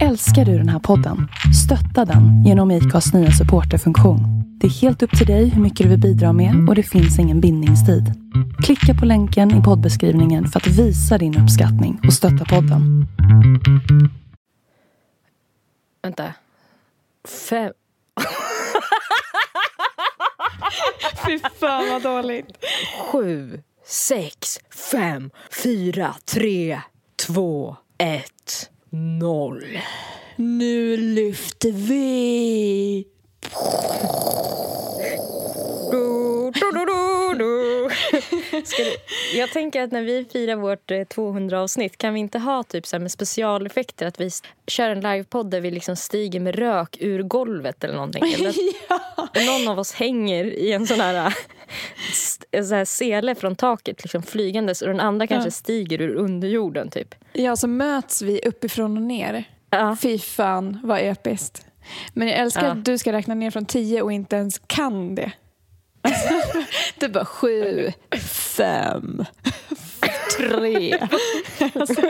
Älskar du den här podden? Stötta den genom IKAs nya supporterfunktion. Det är helt upp till dig hur mycket du vill bidra med och det finns ingen bindningstid. Klicka på länken i poddbeskrivningen för att visa din uppskattning och stötta podden. Vänta. Fem... Fy fan vad dåligt. Sju, sex, fem, fyra, tre, två, ett, noll. Nu lyfter vi. Du, jag tänker att när vi firar vårt eh, 200-avsnitt kan vi inte ha typ så med specialeffekter? Att vi kör en livepodd där vi liksom stiger med rök ur golvet eller någonting. Eller att någon av oss hänger i en sån här, eh, en sån här sele från taket liksom flygandes och den andra kanske Ja. stiger ur underjorden typ. Ja, så möts vi uppifrån och ner. Ja. Fy fan vad episkt. Men jag älskar Ja. att du ska räkna ner från tio och inte ens kan det. Du bara sju, fem, tre. Alltså,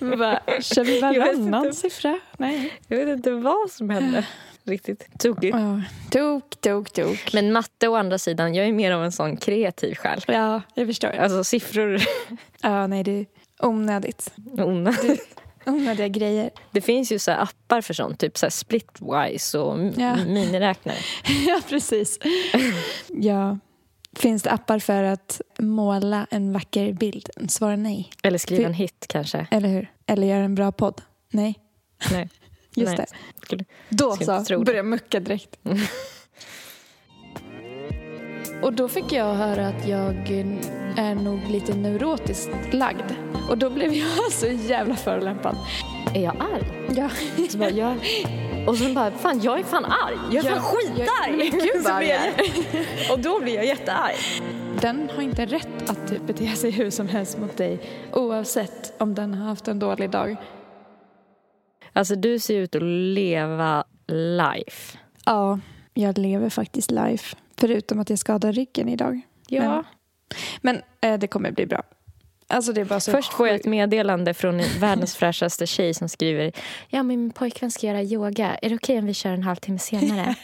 bara, kör vi varannan siffra? Nej. Jag vet inte vad som hände. Riktigt tokigt. Ja, tok, tok, tok. Men matte å andra sidan, jag är mer av en sån kreativ själ. Ja, jag förstår. Alltså siffror Ja, nej, det är onödigt. onödigt. Onödiga grejer. Det finns ju så appar för sånt, typ så splitwise och Ja. miniräknare. ja, precis. Ja. Finns det appar för att måla en vacker bild? Svara nej. Eller skriva en hit kanske. Eller hur? Eller göra en bra podd? Nej. Nej. Just Nej. det. Skulle- Då så, börja mucka direkt. Och då fick jag höra att jag är nog lite neurotiskt lagd. Och då blev jag så jävla förolämpad. Är jag arg? Ja. Så bara, jag... Och sen bara, fan jag är fan arg. Jag är fan skitarg. Men gud vad jag jag- Och då blir jag jättearg. Den har inte rätt att typ bete sig hur som helst mot dig oavsett om den har haft en dålig dag. Alltså du ser ut att leva life. Ja, jag lever faktiskt life. Förutom att jag skadar ryggen idag. Ja. Men eh, det kommer bli bra. Alltså Först får jag ett meddelande från världens fräschaste tjej som skriver Ja, min pojkvän ska göra yoga. Är det okej om vi kör en halvtimme senare?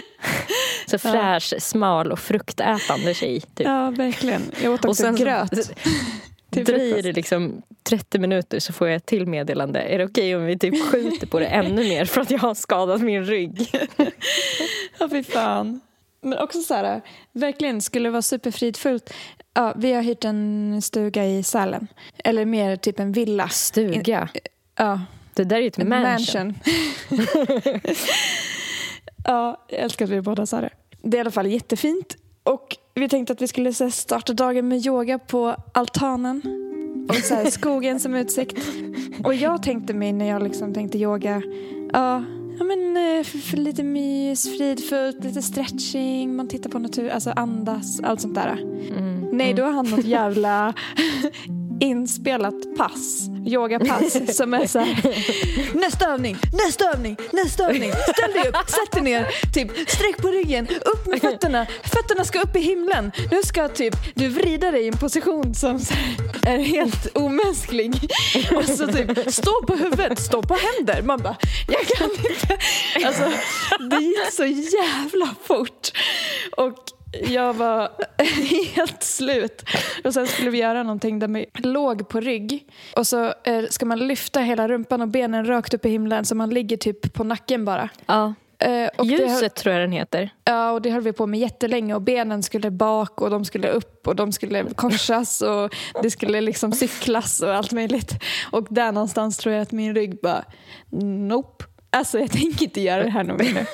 så fräsch, smal och fruktätande tjej. Typ. Ja, verkligen. Jag åt också så gröt. till dröjer liksom 30 minuter så får jag ett till meddelande. Är det okej om vi typ skjuter på det ännu mer för att jag har skadat min rygg? Ja, fy fan. Men också så här, verkligen skulle det vara superfridfullt. Ja, vi har hyrt en stuga i Sälen. Eller mer typ en villa. Stuga. Ja, Det där är ju ett mansion. mansion. ja, jag älskar att vi båda sa det. Det är i alla fall jättefint. Och vi tänkte att vi skulle så starta dagen med yoga på altanen. Och så skogen som utsikt. Och jag tänkte mig när jag liksom tänkte yoga, ja, ja men eh, för, för lite mys, fridfullt, lite stretching, man tittar på natur, alltså andas, allt sånt där. Mm. Nej, då har han något jävla inspelat pass, yogapass som är så här, nästa övning, nästa övning, nästa övning, ställ dig upp, sätt dig ner, typ sträck på ryggen, upp med fötterna, fötterna ska upp i himlen. Nu ska typ du vrida dig i en position som är helt omänsklig och så typ stå på huvudet, stå på händer. Man bara, jag kan inte. Alltså, det gick så jävla fort. Och jag var helt slut. Och sen skulle vi göra någonting där vi låg på rygg. Och så eh, ska man lyfta hela rumpan och benen rakt upp i himlen så man ligger typ på nacken bara. Ja. Eh, och Ljuset höll, tror jag den heter. ja, och det höll vi på med jättelänge och benen skulle bak och de skulle upp och de skulle korsas och det skulle liksom cyklas och allt möjligt. Och där någonstans tror jag att min rygg bara, nope. Alltså jag tänker inte göra det här nog mer nu.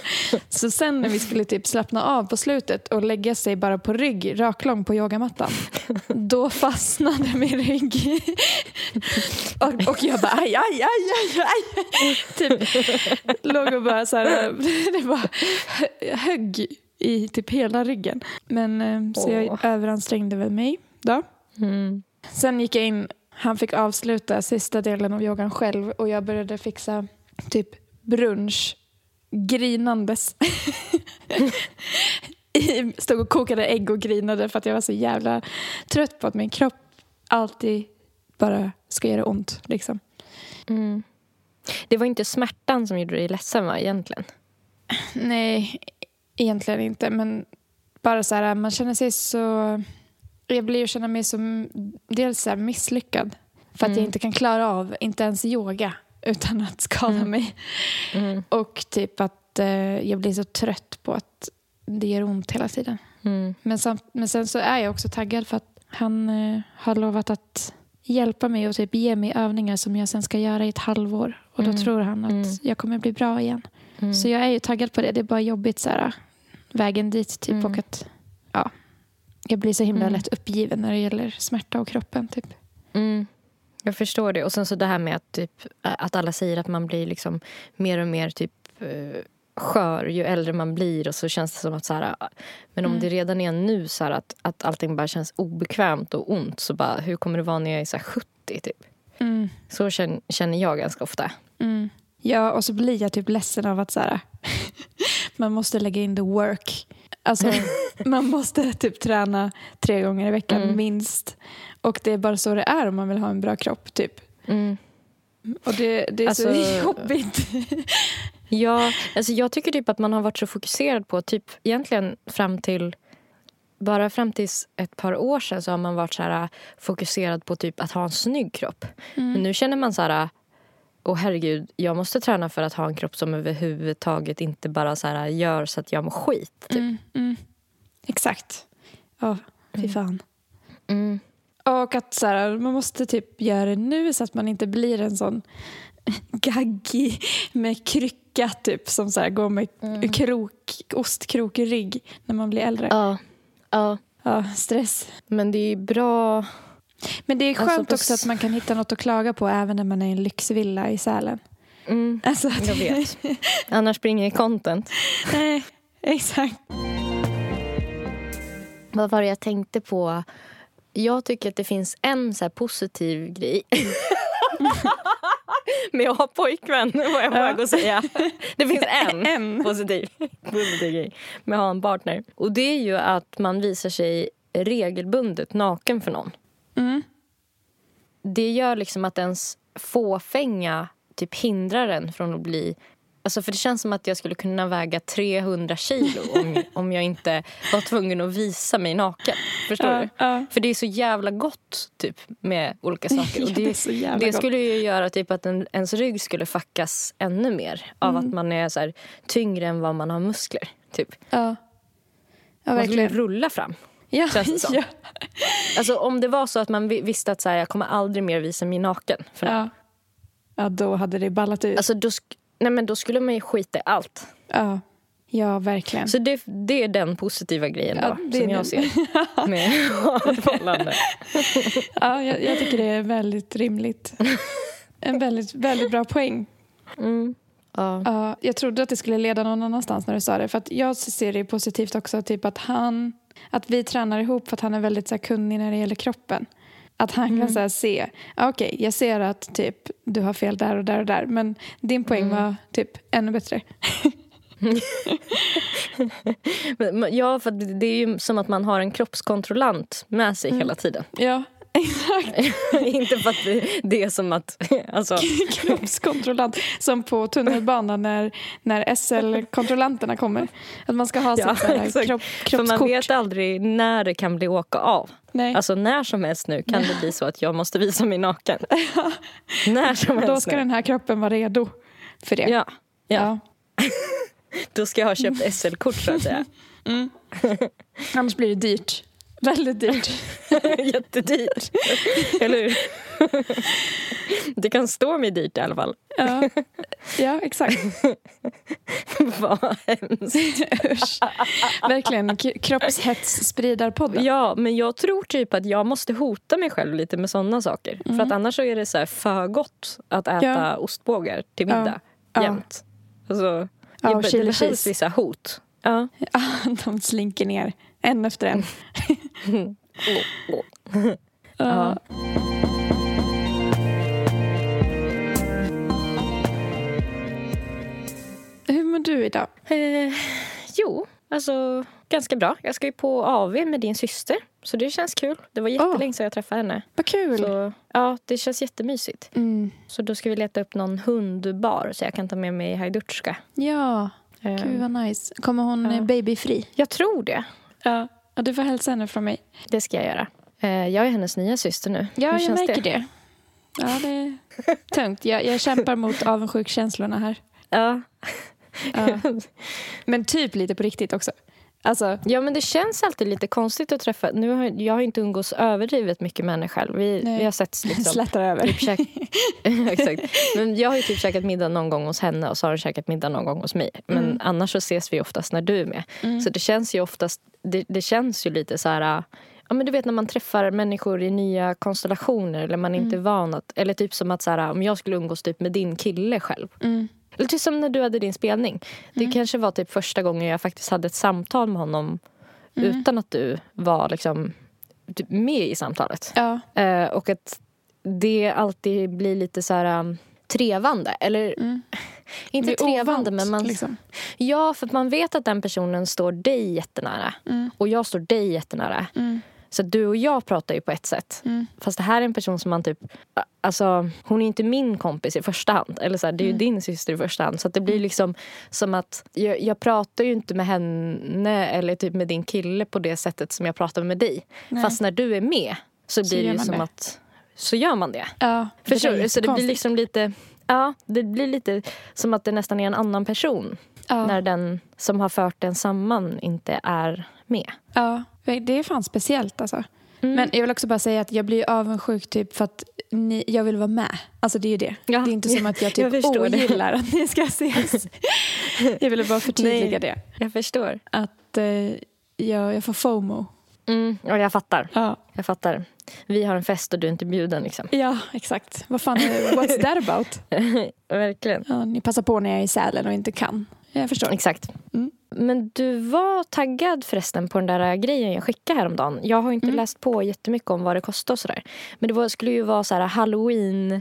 Så sen när vi skulle typ slappna av på slutet och lägga sig bara på rygg, raklång på yogamattan. Då fastnade min rygg. Och, och jag bara aj, aj, aj, aj, aj. Typ låg och bara så här, det bara hö- högg i typ hela ryggen. Men eh, så jag Åh. överansträngde väl mig då. Mm. Sen gick jag in, han fick avsluta sista delen av yogan själv och jag började fixa typ brunch grinandes. Stod och kokade ägg och grinade för att jag var så jävla trött på att min kropp alltid bara ska göra ont. Liksom. Mm. det var inte smärtan som gjorde dig ledsen va, egentligen? Nej, egentligen inte. Men bara så här, man känner sig så... Jag blir ju känna mig som dels så misslyckad. För att Mm. jag inte kan klara av, inte ens yoga, utan att skada Mm. mig. Mm. Och typ att eh, jag blir så trött på att det gör ont hela tiden. Mm. Men, samt, men sen så är jag också taggad för att han eh, har lovat att hjälpa mig och typ ge mig övningar som jag sen ska göra i ett halvår. Och då Mm. tror han att Mm. jag kommer bli bra igen. Mm. Så jag är ju taggad på det. Det är bara jobbigt så här, vägen dit typ. Och att ja, jag blir så himla lätt uppgiven när det gäller smärta och kroppen. Typ. Mm. Jag förstår det. Och sen så det här med att, typ, att alla säger att man blir liksom mer och mer typ eh, skör ju äldre man blir. Och så känns det som att så här, men om Mm. det redan är nu så här att, att allting bara känns obekvämt och ont så bara hur kommer det vara när jag är så här 70 typ? Mm. Så känner, känner jag ganska ofta. Mm. Ja, och så blir jag typ ledsen av att så här, man måste lägga in the work. Alltså, man måste typ träna tre gånger i veckan Mm. minst. Och det är bara så det är om man vill ha en bra kropp. typ. Mm. Och det, det är så Alltså- jobbigt. Ja, alltså jag tycker typ att man har varit så fokuserad på, typ egentligen fram till bara fram till ett par år sedan så har man varit så här äh, fokuserad på typ att ha en snygg kropp. Mm. Men nu känner man så här, åh herregud, jag måste träna för att ha en kropp som överhuvudtaget inte bara så här gör så att jag mår skit. Typ. Mm, mm. Exakt. Ja, fy Mm. fan. Och att så här, man måste typ göra det nu så att man inte blir en sån gaggig med krycka typ som så här, går med Mm. krok, ostkrok i rygg när man blir äldre. Ja. ja, Ja, stress. men det är bra. Men det är skönt Alltså, också att man kan hitta något att klaga på även när man är i en lyxvilla i Sälen. Mm. Alltså, att- Jag vet. Annars blir det ingen content. Nej, exakt. Vad var det jag tänkte på? Jag tycker att det finns en så positiv grej. med att ha pojkvän, var jag på väg att säga. Det finns en, En. Positiv, positiv grej med att ha en partner. Och det är ju att man visar sig regelbundet naken för någon. Mm. Det gör liksom att ens fåfänga typ hindrar en från att bli... Alltså för Det känns som att jag skulle kunna väga 300 kilo om, om jag inte var tvungen att visa mig naken. Förstår Ja, du? ja. För det är så jävla gott typ med olika saker. Och det det, det skulle ju göra typ att en, ens rygg skulle fuckas ännu mer av Mm. att man är så här, tyngre än vad man har muskler. Typ. Ja, ja Man skulle rulla fram. Ja, känns ja. Alltså, om det var så att man vi- visste att så här, jag kommer aldrig mer visa mig naken. För Ja. ja, då hade det ballat ut. Alltså, då, sk- nej, men då skulle man ju skita i allt. ja. ja, verkligen. Så det, det är den positiva grejen Ja, då, som jag den. ser med förhållande. Ja, jag, jag tycker det är väldigt rimligt. En väldigt, väldigt bra poäng. Mm. Ja. Ja, jag trodde att det skulle leda någon annanstans när du sa det. För jag ser det positivt också, typ att han, att vi tränar ihop för att han är väldigt så här, kunnig när det gäller kroppen. Att han Mm. kan så här, se, ja, okej, jag ser att typ du har fel där och där och där, men din poäng Mm. var typ ännu bättre. Ja, för det är ju som att man har en kroppskontrollant med sig hela tiden. Ja, exakt. Inte för att det, är som att... Alltså, Kroppskontrollant, som på tunnelbanan när, när SL-kontrollanterna kommer. Att man ska ha Ja, så här, exakt. kropp, för man kroppskort. vet aldrig när det kan bli åka av. Nej. Alltså när som helst nu kan det bli så att jag måste visa mig naken. när som helst Då ska nu. den här kroppen vara redo för det. Ja, ja. Ja. Då ska jag ha köpt SL-kort så att säga. Annars blir det dyrt. Väldigt dyrt. Jättedyrt. Eller hur? Det kan stå mig dyrt i alla fall. Ja, ja exakt. Vad hemskt. Verkligen kroppshets-spridarpodden. Ja, men jag tror typ att jag måste hota mig själv lite med såna saker. För att annars så är det så här för gott att äta Ja. ostbågar till middag Ja. jämt. Alltså, Ja, jag, och det behövs vissa hot. Ja. Ja, de slinker ner, en efter en. Ja. Hur mår du idag? Eh, jo, alltså ganska bra. Jag ska ju på AV med din syster Så det känns kul. Det var jättelänge sedan jag träffade henne. Vad kul. Så, ja, det känns jättemysigt. Mm. Så då ska vi leta upp någon hundbar så jag kan ta med mig Hajdutska. Ja, Eh, gud vad nice. Kommer hon Ja. ja. babyfri? Jag tror det. Ja. ja. Du får hälsa henne från mig. Det ska jag göra. Eh, jag är hennes nya syster nu. Ja, Hur jag märker det? Ja, det är tungt. Jag, jag kämpar mot avundsjukkänslorna här. Ja. Ja. Men typ lite på riktigt också. Alltså, ja, men det känns alltid lite konstigt att träffa... Nu har, jag har inte umgås överdrivet mycket med henne själv. Vi, Nej. vi har setts liksom... slätar över. Typ käk... Exakt. Men jag har ju typ käkat middag någon gång hos henne och så har hon käkat middag någon gång hos mig. Men Mm. annars så ses vi oftast när du är med. Mm. Så det känns ju oftast... Det, det känns ju lite så här... Ja, men du vet när man träffar människor i nya konstellationer eller man är inte Mm. van att... Eller typ som att så här, om jag skulle umgås typ med din kille själv. Mm. Eller typ som när du hade din spelning. Det Mm. kanske var typ första gången jag faktiskt hade ett samtal med honom Mm. utan att du var liksom typ med i samtalet. Ja. Eh, och att det alltid blir lite så här um, trevande. Eller Mm. inte trevande, ovant, men man... Liksom. Ja, för man vet att den personen står dig jättenära. Mm. Och jag står dig jättenära. Mm. Så du och jag pratar ju på ett sätt. Mm. Fast det här är en person som man typ... Alltså, hon är inte min kompis i första hand. Eller så här, det är ju Mm. din syster i första hand. Så det blir liksom som att... Jag, jag pratar ju inte med henne eller typ med din kille på det sättet som jag pratar med dig. Nej. Fast när du är med så Så blir det ju som det. att... Så gör man det. Ja, Förstår du? Så det blir liksom lite... Ja, det blir lite som att det nästan är en annan person Ja. när den som har fört den samman inte är med. Ja, det är fan speciellt alltså. Mm. Men jag vill också bara säga att jag blir avundsjuk typ för att ni, jag vill vara med. Alltså det är ju det. Ja, det är inte som att jag typ jag förstår det. ogillar att ni ska ses. jag ville bara förtydliga Nej. det. Jag förstår. Att eh, jag, jag får FOMO. Mm, ja, jag fattar. Ja. Jag fattar. Vi har en fest och du är inte bjuden. Liksom. ja, exakt. Vad fan, är- what's that about? Verkligen. Ja, ni passar på när jag är i Sälen och inte kan. Jag förstår. Exakt. Mm. Men du var taggad förresten på den där grejen jag skickade häromdagen. Jag har inte Mm. läst på jättemycket om vad det kostar och sådär. Men det var, skulle ju vara så här halloween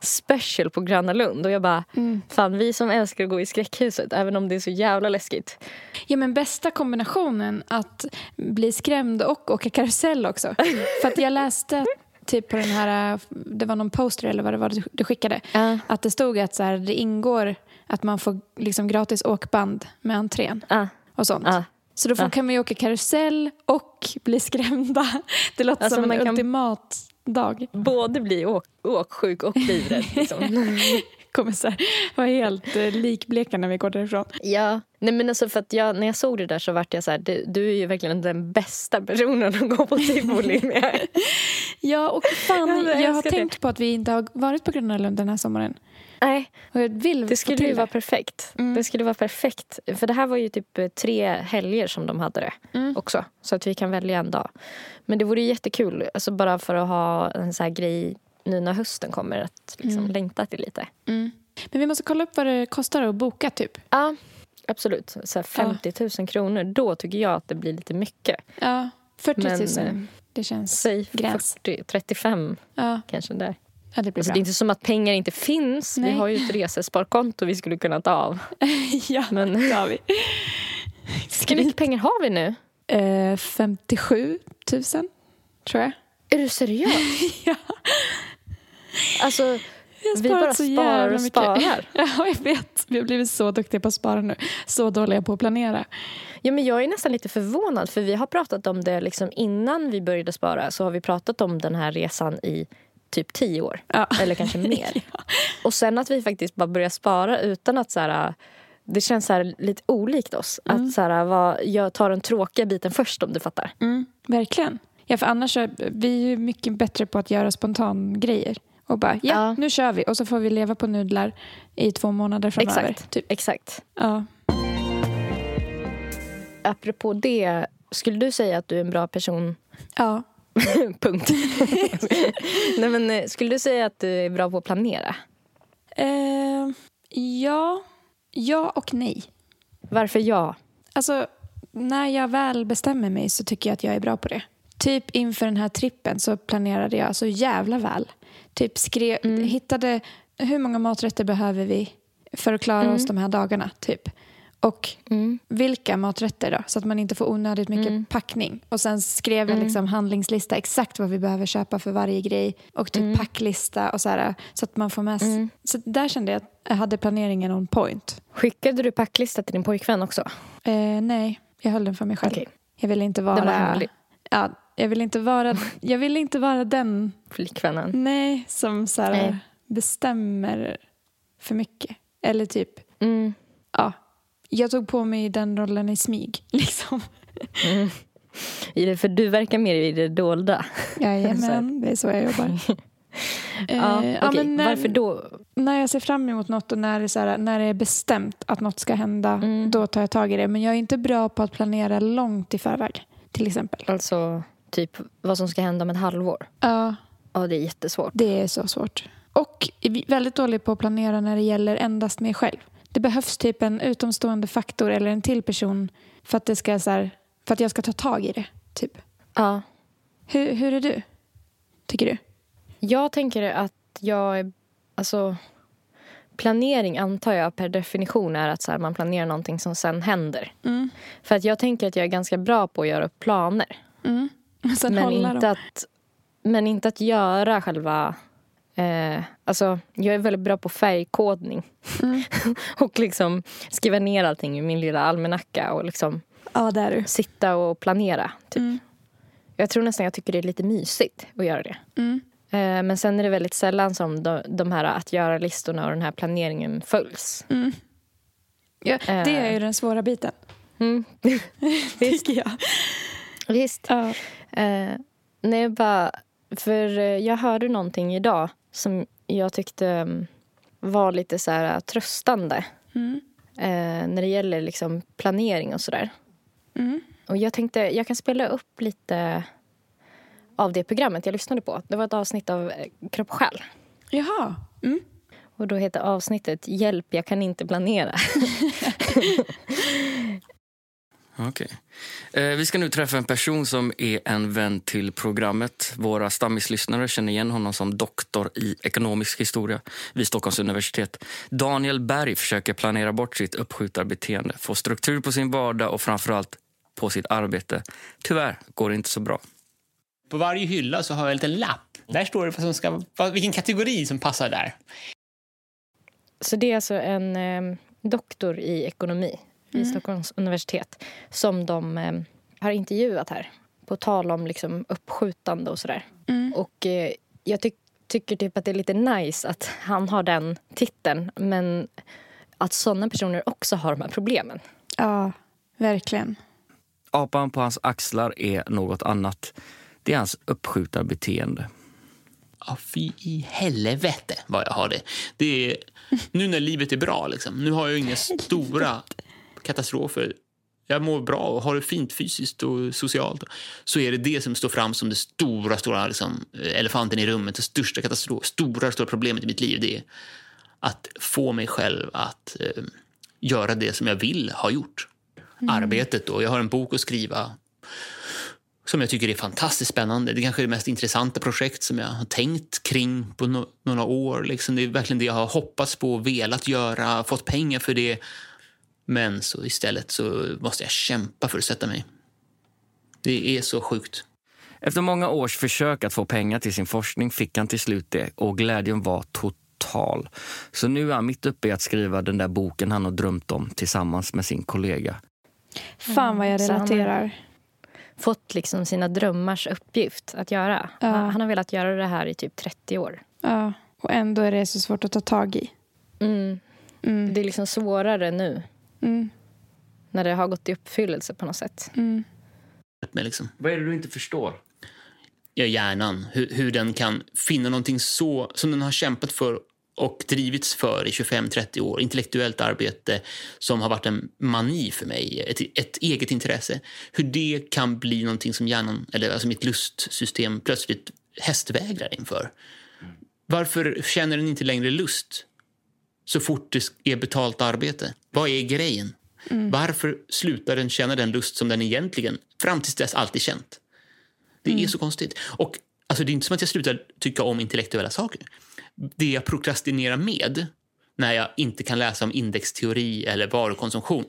special på Gröna Lund. Och jag bara, Mm. fan vi som älskar att gå i skräckhuset, även om det är så jävla läskigt. Ja, men bästa kombinationen att bli skrämd och åka karusell också. För att jag läste typ på den här, det var någon poster eller vad det var du- skickade. Ja. Att det stod att så här, det ingår att man får liksom gratis åkband med entrén Ja. och sånt. Ja. Så då får, Ja. kan man ju åka karusell och bli skrämda. Det låter Alltså, som en kan- ultimat dag. Både bli åk, åksjuk och livrädd. Liksom. Kommer så här, vara helt eh, likbleka när vi går därifrån. ja. Nej, men alltså för att jag, när jag såg det där så vart jag så här, du, du är ju verkligen den bästa personen att gå på tivoli med. Ja, och fan, jag jag har älskar det. tänkt på att vi inte har varit på Gröna Lund den här sommaren. Nej, Och jag vill Det skulle ju vara perfekt. Mm. Det skulle vara perfekt. För det här var ju typ eh, tre helger som de hade det Mm. också. Så att vi kan välja en dag. Men det vore jättekul. Alltså bara för att ha en sån här grej nu när hösten kommer. Att liksom Mm. längta till lite. Mm. Men vi måste kolla upp vad det kostar att boka typ. Ja, absolut. Så här 50 000 kronor. Då tycker jag att det blir lite mycket. Ja, 40 000. Men, eh, det känns... Säg Gräns. 40, 35 Ja, kanske där. Ja det blir Alltså, bra. det är inte som att pengar inte finns. Nej. Vi har ju ett resesparkonto vi skulle kunna ta av. ja, Men det har vi. hur mycket pengar har vi nu? Eh, 57 000, tror jag. Är du seriös? Ja. Alltså, vi bara så sparar och sparar. Ja, jag vet. Vi har blivit så duktiga på att spara nu. Så dåliga på att planera. Ja, men jag är nästan lite förvånad för vi har pratat om det liksom innan vi började spara så har vi pratat om den här resan i typ tio år. Ja. Eller kanske mer. Ja. Och sen att vi faktiskt bara börjar spara utan att så här, det känns så här lite olikt oss. Mm. Att så här, vad, jag tar den tråkiga biten först om du fattar. Mm, verkligen. Ja, för annars är vi ju mycket bättre på att göra spontan grejer. Och bara, ja, Ja. nu kör vi. Och så får vi leva på nudlar i två månader framöver. Exakt. Typ. Exakt. Ja. Apropå det, skulle du säga att du är en bra person ja. Punkt. Nej, men, eh, skulle du säga att du är bra på att planera? Eh, ja. Ja och nej. Varför ja? Alltså, när jag väl bestämmer mig så tycker jag att jag är bra på det. Typ inför den här trippen så planerade jag så jävla väl. Typ skrev, Mm. hittade hur många maträtter behöver vi för att klara Mm. oss de här dagarna. Typ. Och Mm. vilka maträtter då? Så att man inte får onödigt mycket Mm. packning. Och sen skrev jag Mm. liksom handlingslista exakt vad vi behöver köpa för varje grej. Och typ Mm. packlista och så här. Så att man får med sig. Mm. Så där kände jag att jag hade planeringen on point. Skickade du packlista till din pojkvän också? Eh, nej, jag höll den för mig själv. Okej. Jag ville inte Den var vara... hemlig. Ja, jag ville inte vara, jag ville inte vara den Flickvännen. nej, som så här, bestämmer för mycket. Eller typ, Mm. ja. Jag tog på mig den rollen i smyg. Liksom. Mm. För du verkar mer i det dolda. Jajamän, det är så jag jobbar. Eh, Ja, ja, okej. men när, Varför då? när jag ser fram emot något och när det, är så här, när det är bestämt att något ska hända, Mm. då tar jag tag i det. Men jag är inte bra på att planera långt i förväg, till exempel. Alltså, typ vad som ska hända om ett halvår. Ja, Ja, det är jättesvårt. det är så svårt. Och väldigt dålig på att planera när det gäller endast mig själv. Det behövs typ en utomstående faktor eller en till person för att, det ska, så här, för att jag ska ta tag i det. Typ. Ja. Hur, hur är du? Tycker du? Jag tänker att jag är... Alltså, planering antar jag per definition är att så här, man planerar någonting som sen händer. Mm. För att jag tänker att jag är ganska bra på att göra upp planer. Mm. Men inte, dem. att, men inte att göra själva... Eh, alltså, jag är väldigt bra på färgkodning. Mm. och liksom skriva ner allting i min lilla almanacka och liksom Ja, det är du. sitta och planera. Typ. Mm. Jag tror nästan jag tycker det är lite mysigt att göra det. Mm. Eh, men sen är det väldigt sällan som de, de här att göra-listorna och den här planeringen följs. Mm. Ja, det Eh. är ju den svåra biten. Mm. Tycker jag. Visst. Ja. Eh, nej, bara... För eh, jag hörde någonting idag som jag tyckte mm, var lite så här tröstande Mm. eh, när det gäller liksom planering och sådär. Mm. Och jag tänkte, jag kan spela upp lite av det programmet jag lyssnade på. Det var ett avsnitt av eh, Kropp och själ. Jaha. Mm. Och då heter avsnittet Hjälp, jag kan inte planera. Okej. Eh, vi ska nu träffa en person som är en vän till programmet. Våra stammislyssnare känner igen honom som doktor i ekonomisk historia vid Stockholms universitet. Daniel Berg försöker planera bort sitt uppskjutarbeteende, få struktur på sin vardag och framförallt på sitt arbete. Tyvärr går det inte så bra. På varje hylla så har jag en liten lapp. Där står det vad som ska, vad, vilken kategori som passar där. Så det är alltså en eh, doktor i ekonomi vid Stockholms universitet som de eh, har intervjuat här på tal om liksom uppskjutande och sådär. Mm. Och eh, jag tyck- tycker typ att det är lite nice att han har den titeln men att sådana personer också har de här problemen. Ja, verkligen. Apan på hans axlar är något annat. Det är hans uppskjutarbeteende. Ja, fy i helvete vad jag har det. det är, nu när livet är bra, liksom, nu har jag inga stora katastrofer. Jag mår bra och har det fint fysiskt och socialt. Så är det det som står fram som det stora, stora liksom, elefanten i rummet. Det största katastrof, stora, stora problemet i mitt liv. Det är att få mig själv att eh, göra det som jag vill ha gjort. Arbetet då. Jag har en bok att skriva som jag tycker är fantastiskt spännande. Det är kanske är det mest intressanta projekt som jag har tänkt kring på no några år. Liksom det är verkligen det jag har hoppats på, velat göra, fått pengar för det. Men så istället så måste jag kämpa för att sätta mig. Det är så sjukt. Efter många års försök att få pengar till sin forskning fick han till slut det och glädjen var total. Så nu är han mitt uppe i att skriva den där boken han har drömt om tillsammans med sin kollega. Fan vad jag han har- relaterar. Fått liksom sina drömmars uppgift att göra. Ja. Han, han har velat göra det här i typ 30 år. Ja. Och ändå är det så svårt att ta tag i. Mm. Mm. Det är liksom svårare nu Mm. när det har gått i uppfyllelse på något sätt. Mm. Liksom, Vad är det du inte förstår? ja, hjärnan, hur, hur den kan finna någonting så, som den har kämpat för och drivits för i 25-30 år. Intellektuellt arbete som har varit en mani för mig, ett, ett eget intresse. Hur det kan bli någonting som hjärnan, eller alltså mitt lustsystem plötsligt hästvägrar inför. Varför känner den inte längre lust så fort det är betalt arbete? Vad är grejen? Varför slutar den känna den lust som den egentligen fram tills dess alltid känt? Det är så konstigt. Och alltså, Det är inte som att jag slutar tycka om intellektuella saker. Det jag prokrastinerar med när jag inte kan läsa om indexteori eller varukonsumtion.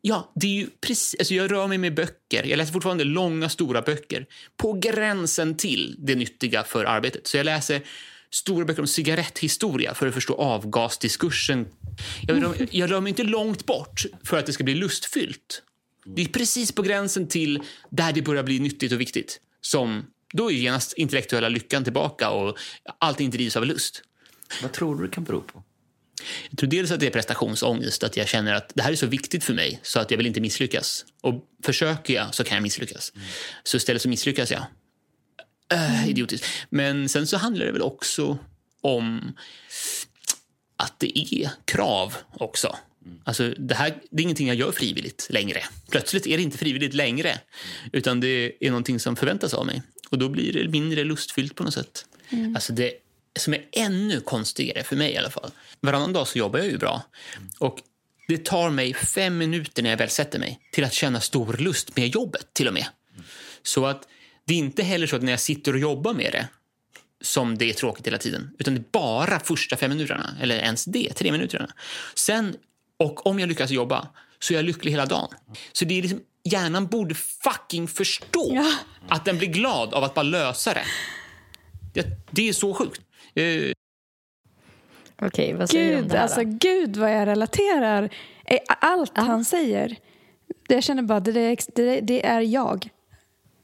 Ja, det är ju precis, alltså jag rör mig med böcker. Jag läser fortfarande långa, stora böcker på gränsen till det nyttiga för arbetet. Så jag läser stora böcker om cigaretthistoria för att förstå avgasdiskursen. Jag rör, jag rör mig inte långt bort för att det ska bli lustfyllt. Det är precis på gränsen till där det börjar bli nyttigt och viktigt. Som, då är genast intellektuella lyckan tillbaka och allting drivs av lust. Vad tror du det kan bero på? Jag tror dels att det är prestationsångest, att jag känner att det här är så viktigt för mig så att jag vill inte misslyckas. Och försöker jag så kan jag misslyckas. Så istället så misslyckas jag. Äh, idiotiskt. Men sen så handlar det väl också om att det är krav också. Alltså, det, här, det är ingenting jag gör frivilligt längre. Plötsligt är det inte frivilligt längre. Utan det är någonting som förväntas av mig. Och då blir det mindre lustfyllt på något sätt. Alltså det som är ännu konstigare, för mig i alla fall. Varannan dag så jobbar jag ju bra. Och det tar mig fem minuter när jag väl sätter mig till att känna stor lust med jobbet till och med. Så att det är inte heller så att när jag sitter och jobbar med det som det är tråkigt hela tiden. Utan det är bara första fem minuterna, eller ens det, tre minuterna. Sen, och om jag lyckas jobba, så är jag lycklig hela dagen. Så det är liksom, hjärnan borde fucking förstå Ja. att den blir glad av att bara lösa det. Det, det är så sjukt. Eh, Okej, vad säger du om Gud, det här alltså gud vad jag relaterar. Eh, Allt han säger. Det Jag känner bara, det det, det är jag.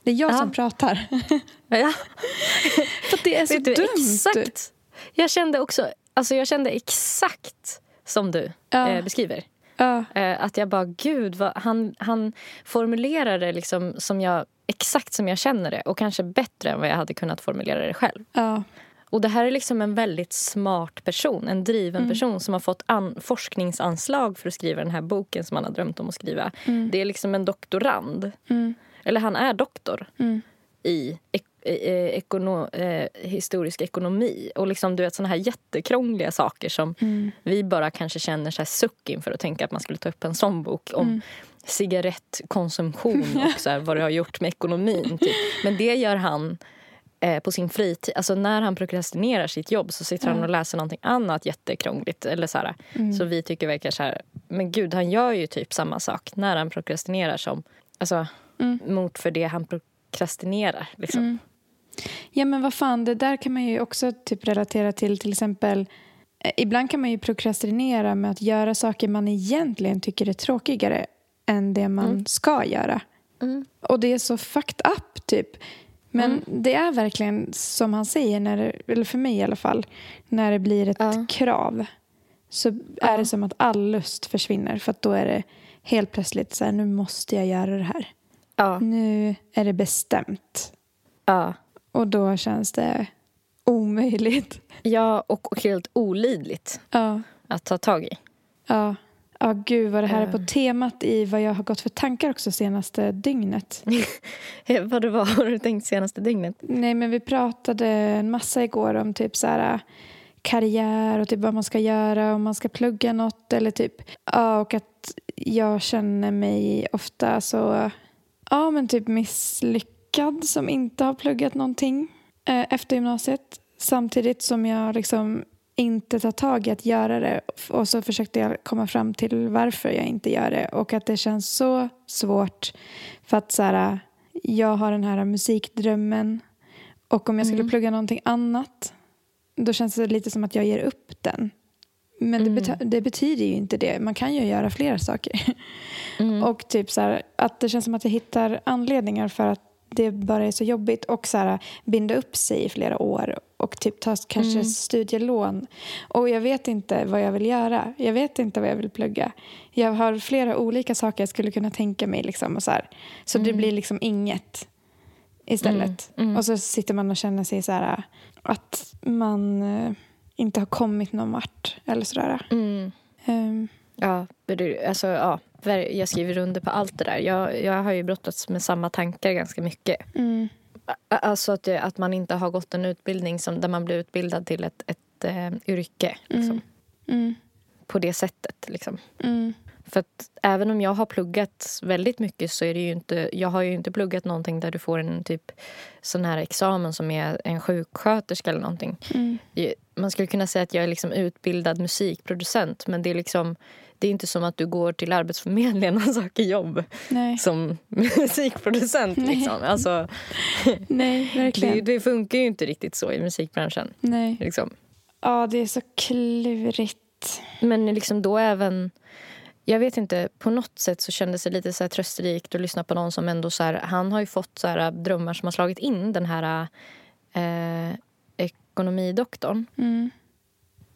Det är jag Ja. som pratar. Ja. För att det är så du, dumt. exakt. Jag kände också, alltså jag kände exakt som du Ja. eh, beskriver. Ja, Eh, att jag bara, gud, vad, han, han formulerar det liksom som jag, exakt som jag känner det. Och kanske bättre än vad jag hade kunnat formulera det själv. ja, Och det här är liksom en väldigt smart person, en driven person som har fått an, forskningsanslag för att skriva den här boken som han har drömt om att skriva. Det är liksom en doktorand. Mm. Eller han är doktor Mm. i ek, ekono, eh, historisk ekonomi. Och liksom, du vet såna här jättekrångliga saker som Mm. vi bara kanske känner så här suck inför att tänka att man skulle ta upp en sån bok om Mm. cigarettkonsumtion och så här, vad det har gjort med ekonomin. Typ. Men det gör han eh, på sin fritid. Alltså när han prokrastinerar sitt jobb så sitter han och läser någonting annat jättekrångligt. Eller så, här, Mm. så vi tycker verkar så här, men gud han gör ju typ samma sak när han prokrastinerar som, alltså Mm. mot för det han prokrastinerar. Liksom. Ja men vad fan, det där kan man ju också typ relatera till till exempel eh, Ibland kan man ju prokrastinera med att göra saker man egentligen tycker är tråkigare än det man ska göra. Mm. Och det är så fucked up typ. Men det är verkligen som han säger, när det, eller för mig i alla fall, när det blir ett Ja. krav så är det som att all lust försvinner för att då är det helt plötsligt så här, nu måste jag göra det här. Ja, Nu är det bestämt. ja. Och då känns det omöjligt. ja, och helt olidligt Ja, att ta tag i. ja. Ja, gud vad det här är på temat i vad jag har gått för tankar också senaste dygnet. vad var har du tänkt senaste dygnet? Nej, men vi pratade en massa igår om typ så här karriär och typ vad man ska göra om man ska plugga något eller typ ja, och att jag känner mig ofta så ja, men typ misslyckad som inte har pluggat någonting eh, efter gymnasiet. Samtidigt som jag liksom inte tar tag i att göra det. Och så försökte jag komma fram till varför jag inte gör det. Och att det känns så svårt. För att så här, jag har den här musikdrömmen. Och om jag skulle plugga någonting annat då känns det lite som att jag ger upp den. Men det, bety- det betyder ju inte det. Man kan ju göra flera saker. Och typ så här, att det känns som att jag hittar anledningar för att det bara är så jobbigt och så här, binda upp sig i flera år och typ ta kanske studielån. Och jag vet inte vad jag vill göra. Jag vet inte vad jag vill plugga. Jag har flera olika saker jag skulle kunna tänka mig. Liksom, och så här. så det blir liksom inget istället. Och så sitter man och känner sig så här att man eh, inte har kommit någon vart. Eller sådär. Mm. Um, Ja, alltså, ja, jag skriver under på allt det där. Jag, jag har ju brottats med samma tankar ganska mycket. mm, Alltså att, att man inte har gått en utbildning som, där man blir utbildad till ett, ett eh, yrke. Liksom, mm, På det sättet. Liksom. För att även om jag har pluggat väldigt mycket så är det ju inte, jag har ju inte pluggat någonting där du får en typ sån här examen som är en sjuksköterska eller någonting. Mm. Man skulle kunna säga att jag är liksom utbildad musikproducent men det är liksom det är inte som att du går till Arbetsförmedlingen och söker jobb Nej. som musikproducent. Nej. Liksom. Alltså, Nej, verkligen. det, det funkar ju inte riktigt så i musikbranschen. Nej. Liksom. Ja, det är så klurigt. Men liksom då även... Jag vet inte, på något sätt så kändes det lite så här trösterikt att lyssna på någon som ändå så här, han har ju fått så här drömmar som har slagit in, den här eh, ekonomidoktorn. Mm.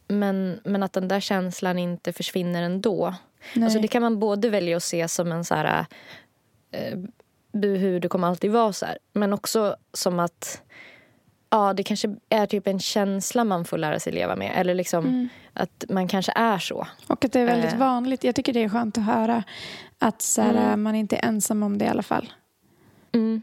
Men, men att den där känslan inte försvinner ändå. Nej. Alltså det kan man både välja att se som en så här eh, buhu, det kommer alltid vara så här. Men också som att ja, det kanske är typ en känsla man får lära sig leva med. Eller liksom Mm. att man kanske är så. Och att det är väldigt Eh. vanligt. Jag tycker det är skönt att höra att så här, Mm. man inte är ensam om det i alla fall. Mm.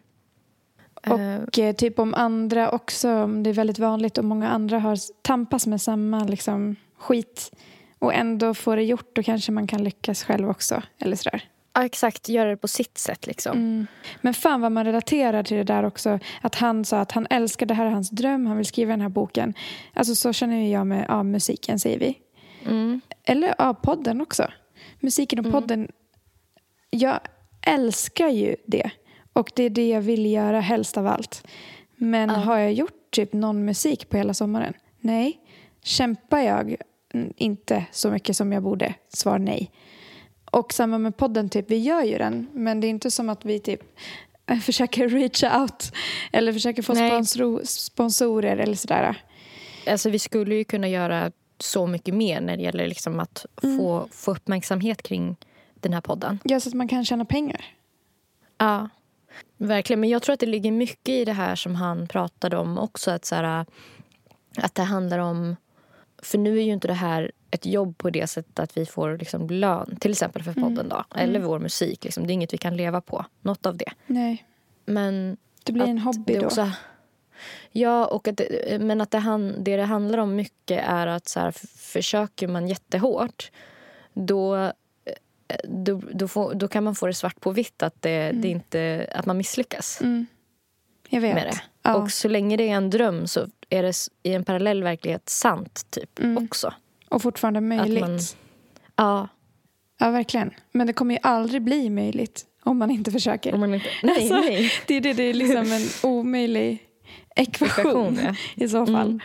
Och Eh, eh, typ om andra också, om det är väldigt vanligt och många andra har tampas med samma liksom, skit och ändå får det gjort, då kanske man kan lyckas själv också. Eller sådär. Ja, exakt, göra det på sitt sätt. Liksom. Mm. Men fan vad man relaterar till det där också. Att han sa att han älskar det här är hans dröm, han vill skriva den här boken. Alltså så känner jag med ja, musiken säger vi. Mm. Eller ja, podden också. Musiken och podden. Jag älskar ju det. Och det är det jag vill göra helst av allt. Men Ja. har jag gjort typ någon musik på hela sommaren? Nej. Kämpar jag Mm, inte så mycket som jag borde? Svar nej. Och samma med podden, typ, vi gör ju den. Men det är inte som att vi typ försöker reach out eller försöker få sponsor, sponsorer eller sådär. Alltså, vi skulle ju kunna göra så mycket mer när det gäller liksom att få, få uppmärksamhet kring den här podden. Ja, så att man kan tjäna pengar. Ja, verkligen. Men jag tror att det ligger mycket i det här som han pratade om också. Att, så här, att det handlar om... För nu är ju inte det här ett jobb på det sättet att vi får liksom lön, till exempel för podden då, eller vår musik. Liksom. Det är inget vi kan leva på, något av det. Nej, Men det blir en hobby då. också- Ja, och att det, men att det, han, det det handlar om mycket är att så här, försöker man jättehårt då, eh, då, då, får, då kan man få det svart på vitt att, det, det inte, att man misslyckas Mm. Jag vet. med det. Ja. Och så länge det är en dröm så är det i en parallell verklighet sant typ Mm. också. Och fortfarande möjligt. man- Ja, Ja, verkligen. Men det kommer ju aldrig bli möjligt om man inte försöker. om man inte... Nej, Alltså, nej. Det är, det, det är liksom en omöjlig ekvation, Ekvation, ja. i så fall. Mm.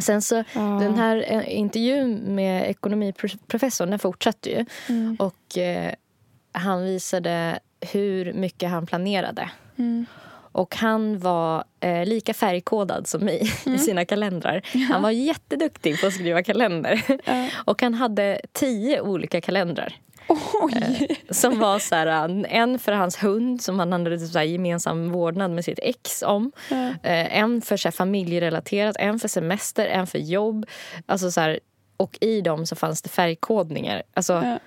Sen så, Ja. den här eh, intervjun med ekonomiprofessorn den fortsatte ju. Mm. Och eh, han visade hur mycket han planerade. Mm. Och han var eh, lika färgkodad som mig Mm. i sina kalendrar. Han var jätteduktig på att skriva kalender. Ja. Och han hade tio olika kalendrar. Oj! Som var så här, en för hans hund som han hade så här, gemensam vårdnad med sitt ex om. Ja. Eh, en för så här, familjerelaterat, en för semester, en för jobb. Alltså, så här, och i dem så fanns det färgkodningar. Alltså, Ja.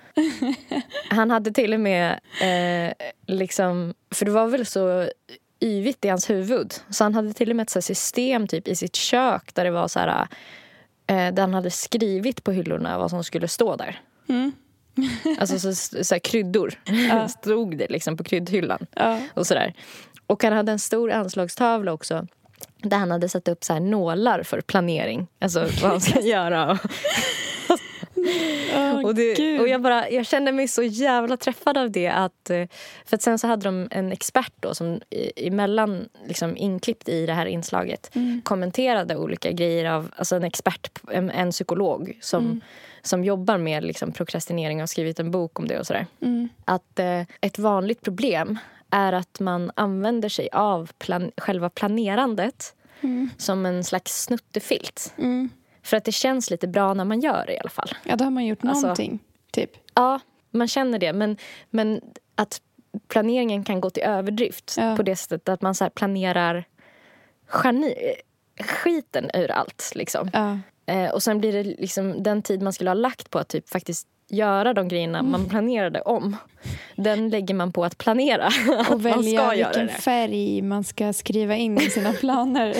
han hade till och med... Eh, liksom, för det var väl så yvigt i hans huvud. Så han hade till och med ett så system typ, i sitt kök där det var så här... Eh, där han hade skrivit på hyllorna vad som skulle stå där. Mm. Alltså så, så här, kryddor stod det liksom på kryddhyllan. Ja. Och, sådär. och han hade en stor anslagstavla också där han hade satt upp så nålar för planering. Alltså vad han ska göra. Och, det, och jag, bara, jag kände mig så jävla träffad av det. Att, eh, för att sen så hade de en expert då, som emellan, liksom inklippt i det här inslaget Mm. kommenterade olika grejer av alltså en expert, en, en psykolog som, Mm. som jobbar med liksom prokrastinering och har skrivit en bok om det. och sådär. Mm. Att eh, ett vanligt problem är att man använder sig av plan, själva planerandet Mm. som en slags snuttefilt. Mm. För att det känns lite bra när man gör det i alla fall. Ja, då har man gjort Alltså- någonting. Typ. Ja, man känner det. Men, men att planeringen kan gå till överdrift Ja. på det sättet att man så planerar geni, skiten ur allt. Liksom. Ja. Eh, och sen blir det liksom den tid man skulle ha lagt på att typ faktiskt göra de grejerna man planerade om. Den lägger man på att planera. Och välja vilken färg man ska skriva in i sina planer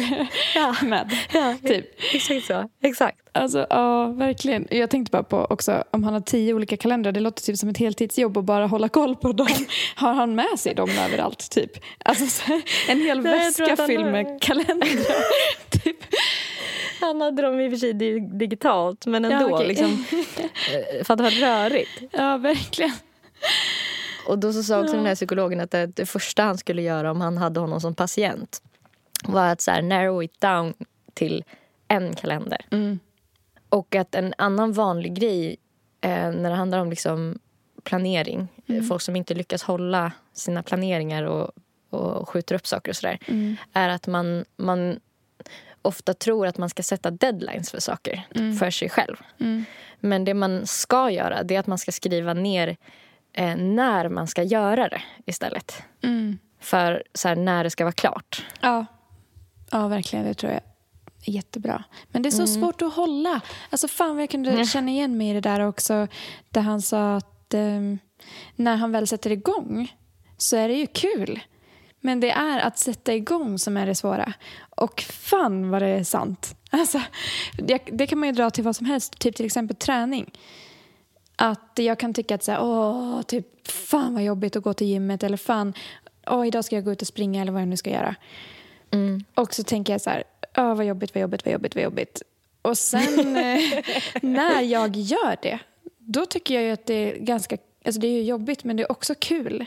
med. Ja, Typ. Exakt så. Exakt. Alltså, ja, verkligen. Jag tänkte bara på också om han har tio olika kalendrar. Det låter typ som ett heltidsjobb att bara hålla koll på dem. Har han med sig dem överallt? Typ? Alltså, en hel Nej, väska fylld med kalendrar. typ. Han hade dem i och för sig di- digitalt, men Ja, ändå. okej. liksom, eh, för att det var rörigt. Ja, verkligen. Och då så sa också den här psykologen att det, första han skulle göra om han hade honom som patient var att så här, narrow it down till en kalender. Mm. Och att en annan vanlig grej eh, när det handlar om liksom planering, eh, folk som inte lyckas hålla sina planeringar och, och skjuter upp saker och sådär, är att man, man ofta tror att man ska sätta deadlines för saker för sig själv. Men det man ska göra det är att man ska skriva ner eh, när man ska göra det istället. Mm. För så här, när det ska vara klart. Ja. ja, verkligen. Det tror jag är jättebra. Men det är så svårt att hålla. Alltså fan vad jag kunde känna igen mig i det där också. Där han sa att ehm, när han väl sätter igång så är det ju kul. Men det är att sätta igång som är det svåra. Och fan vad det är sant. Alltså, det, det kan man ju dra till vad som helst. Typ till exempel träning. Att jag kan tycka att så här, åh, typ, fan vad jobbigt att gå till gymmet. Eller fan, åh, idag ska jag gå ut och springa eller vad jag nu ska göra. Och så tänker jag så här, åh, vad jobbigt, vad jobbigt, vad jobbigt, vad jobbigt. Och sen eh, när jag gör det, då tycker jag att det är ganska, alltså det är jobbigt men det är också kul.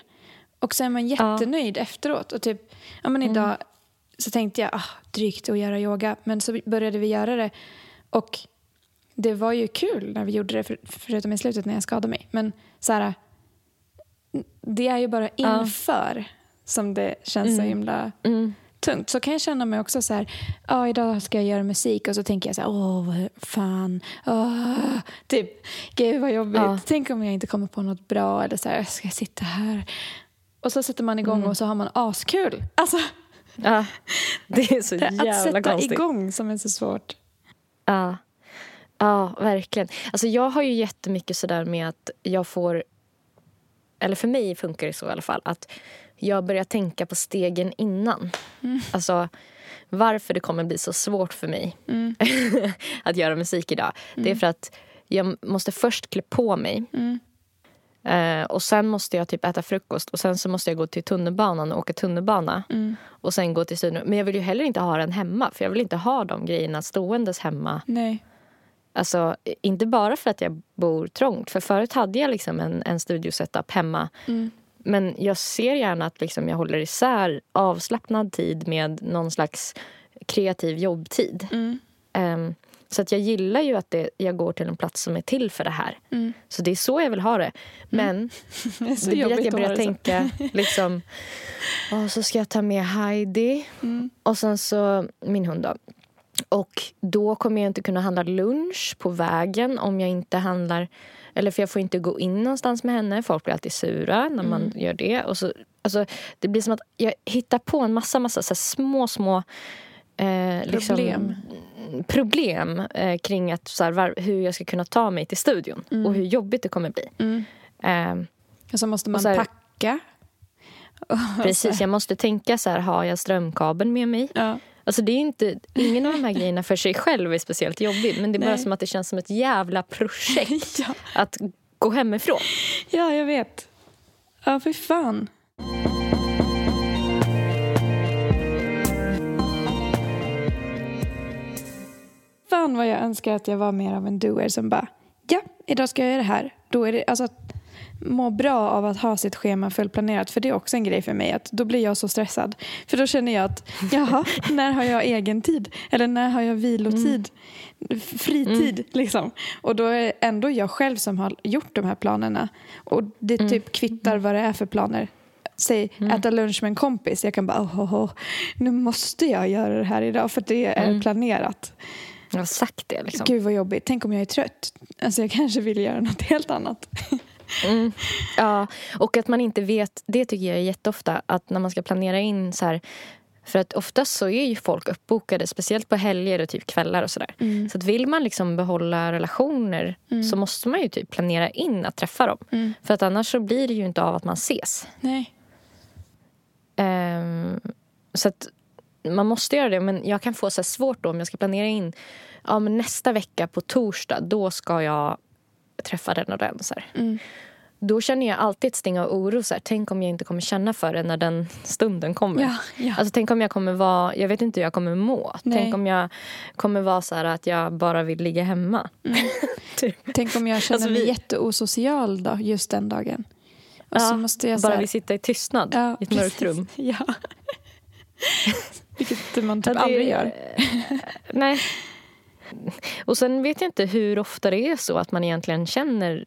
Och så är man jättenöjd efteråt. Och typ, ja men idag så tänkte jag, ah, drygt att göra yoga. Men så började vi göra det. Och det var ju kul när vi gjorde det, för, förutom i slutet när jag skadade mig. Men så här, det är ju bara inför som det känns så himla tungt. Så kan jag känna mig också så här, ja idag ska jag göra musik och så tänker jag så här, åh vad fan, åh, typ, gud vad jobbigt. Ja. Tänk om jag inte kommer på något bra eller så här, ska jag sitta här? Och så sätter man igång och så har man askul. Alltså, Ja, det är så det är att jävla sätta konstigt. igång som är så svårt. Ja. ja, verkligen. Alltså jag har ju jättemycket sådär med att jag får... Eller för mig funkar det så i alla fall. Att jag börjar tänka på stegen innan. Alltså varför det kommer bli så svårt för mig att göra musik idag. Det är för att jag måste först klä på mig. Eh, och sen måste jag typ äta frukost och sen så måste jag gå till tunnelbanan och åka tunnelbana. Och sen gå till studion. Men jag vill ju heller inte ha den hemma. För jag vill inte ha de grejerna ståendes hemma. Nej. Alltså, inte bara för att jag bor trångt. För förut hade jag liksom en, en studiosetup hemma. Men jag ser gärna att liksom jag håller isär avslappnad tid med någon slags kreativ jobbtid. Ehm, så att jag gillar ju att det, jag går till en plats som är till för det här. Så det är så jag vill ha det. Men Det är så det blir att jag börjar det så. tänka liksom... Och så ska jag ta med Heidi. Och sen så min hund då. Och då kommer jag inte kunna handla lunch på vägen om jag inte handlar... Eller för jag får inte gå in någonstans med henne. Folk blir alltid sura när man gör det. Och så, alltså, det blir som att jag hittar på en massa, massa så små, små... Eh, liksom, Problem. eh, kring att, så här, var, hur jag ska kunna ta mig till studion och hur jobbigt det kommer bli. Eh, Och så måste man så här- packa. precis, jag måste tänka så här, har jag strömkabeln med mig? Ja. Alltså det är inte, ingen av de här grejerna för sig själv är speciellt jobbigt men det är bara Nej. som att det känns som ett jävla projekt Ja. att gå hemifrån. ja, jag vet. Ja, för fan. Fan vad jag önskar att jag var mer av en doer som bara, ja, idag ska jag göra det här. Då är det, alltså, att må bra av att ha sitt schema fullplanerat. För det är också en grej för mig. att Då blir jag så stressad. För då känner jag att, jaha, när har jag egen tid? Eller när har jag vilotid? Fritid, liksom. Och då är det ändå jag själv som har gjort de här planerna. Och det typ kvittar vad det är för planer. Säg äta lunch med en kompis. Jag kan bara, oh, oh, oh, nu måste jag göra det här idag för det är planerat. Jag har sagt det liksom. Gud vad jobbigt. Tänk om jag är trött. Alltså jag kanske vill göra något helt annat. Mm. Ja, och att man inte vet, det tycker jag är jätteofta, att när man ska planera in så här, För att oftast så är ju folk uppbokade, speciellt på helger och typ kvällar och sådär. Mm. Så att vill man liksom behålla relationer så måste man ju typ planera in att träffa dem. Mm. För att annars så blir det ju inte av att man ses. Nej. Ehm, så att man måste göra det. Men jag kan få så svårt då om jag ska planera in ja, men nästa vecka på torsdag, då ska jag träffa den och den. Så. Mm. Då känner jag alltid ett sting av oro. Så här, tänk om jag inte kommer känna för det när den stunden kommer. Ja, ja. Alltså, tänk om jag kommer vara, jag vet inte hur jag kommer må. Nej. Tänk om jag kommer vara så här att jag bara vill ligga hemma. typ. Tänk om jag känner Alltså, mig vi- jätteosocial då, just den dagen. Och så Ja, måste jag så bara här- vill sitta i tystnad i ett mörkt rum. Ja. Vilket man typ Ja, det- aldrig gör. Nej. Och sen vet jag inte hur ofta det är så att man egentligen känner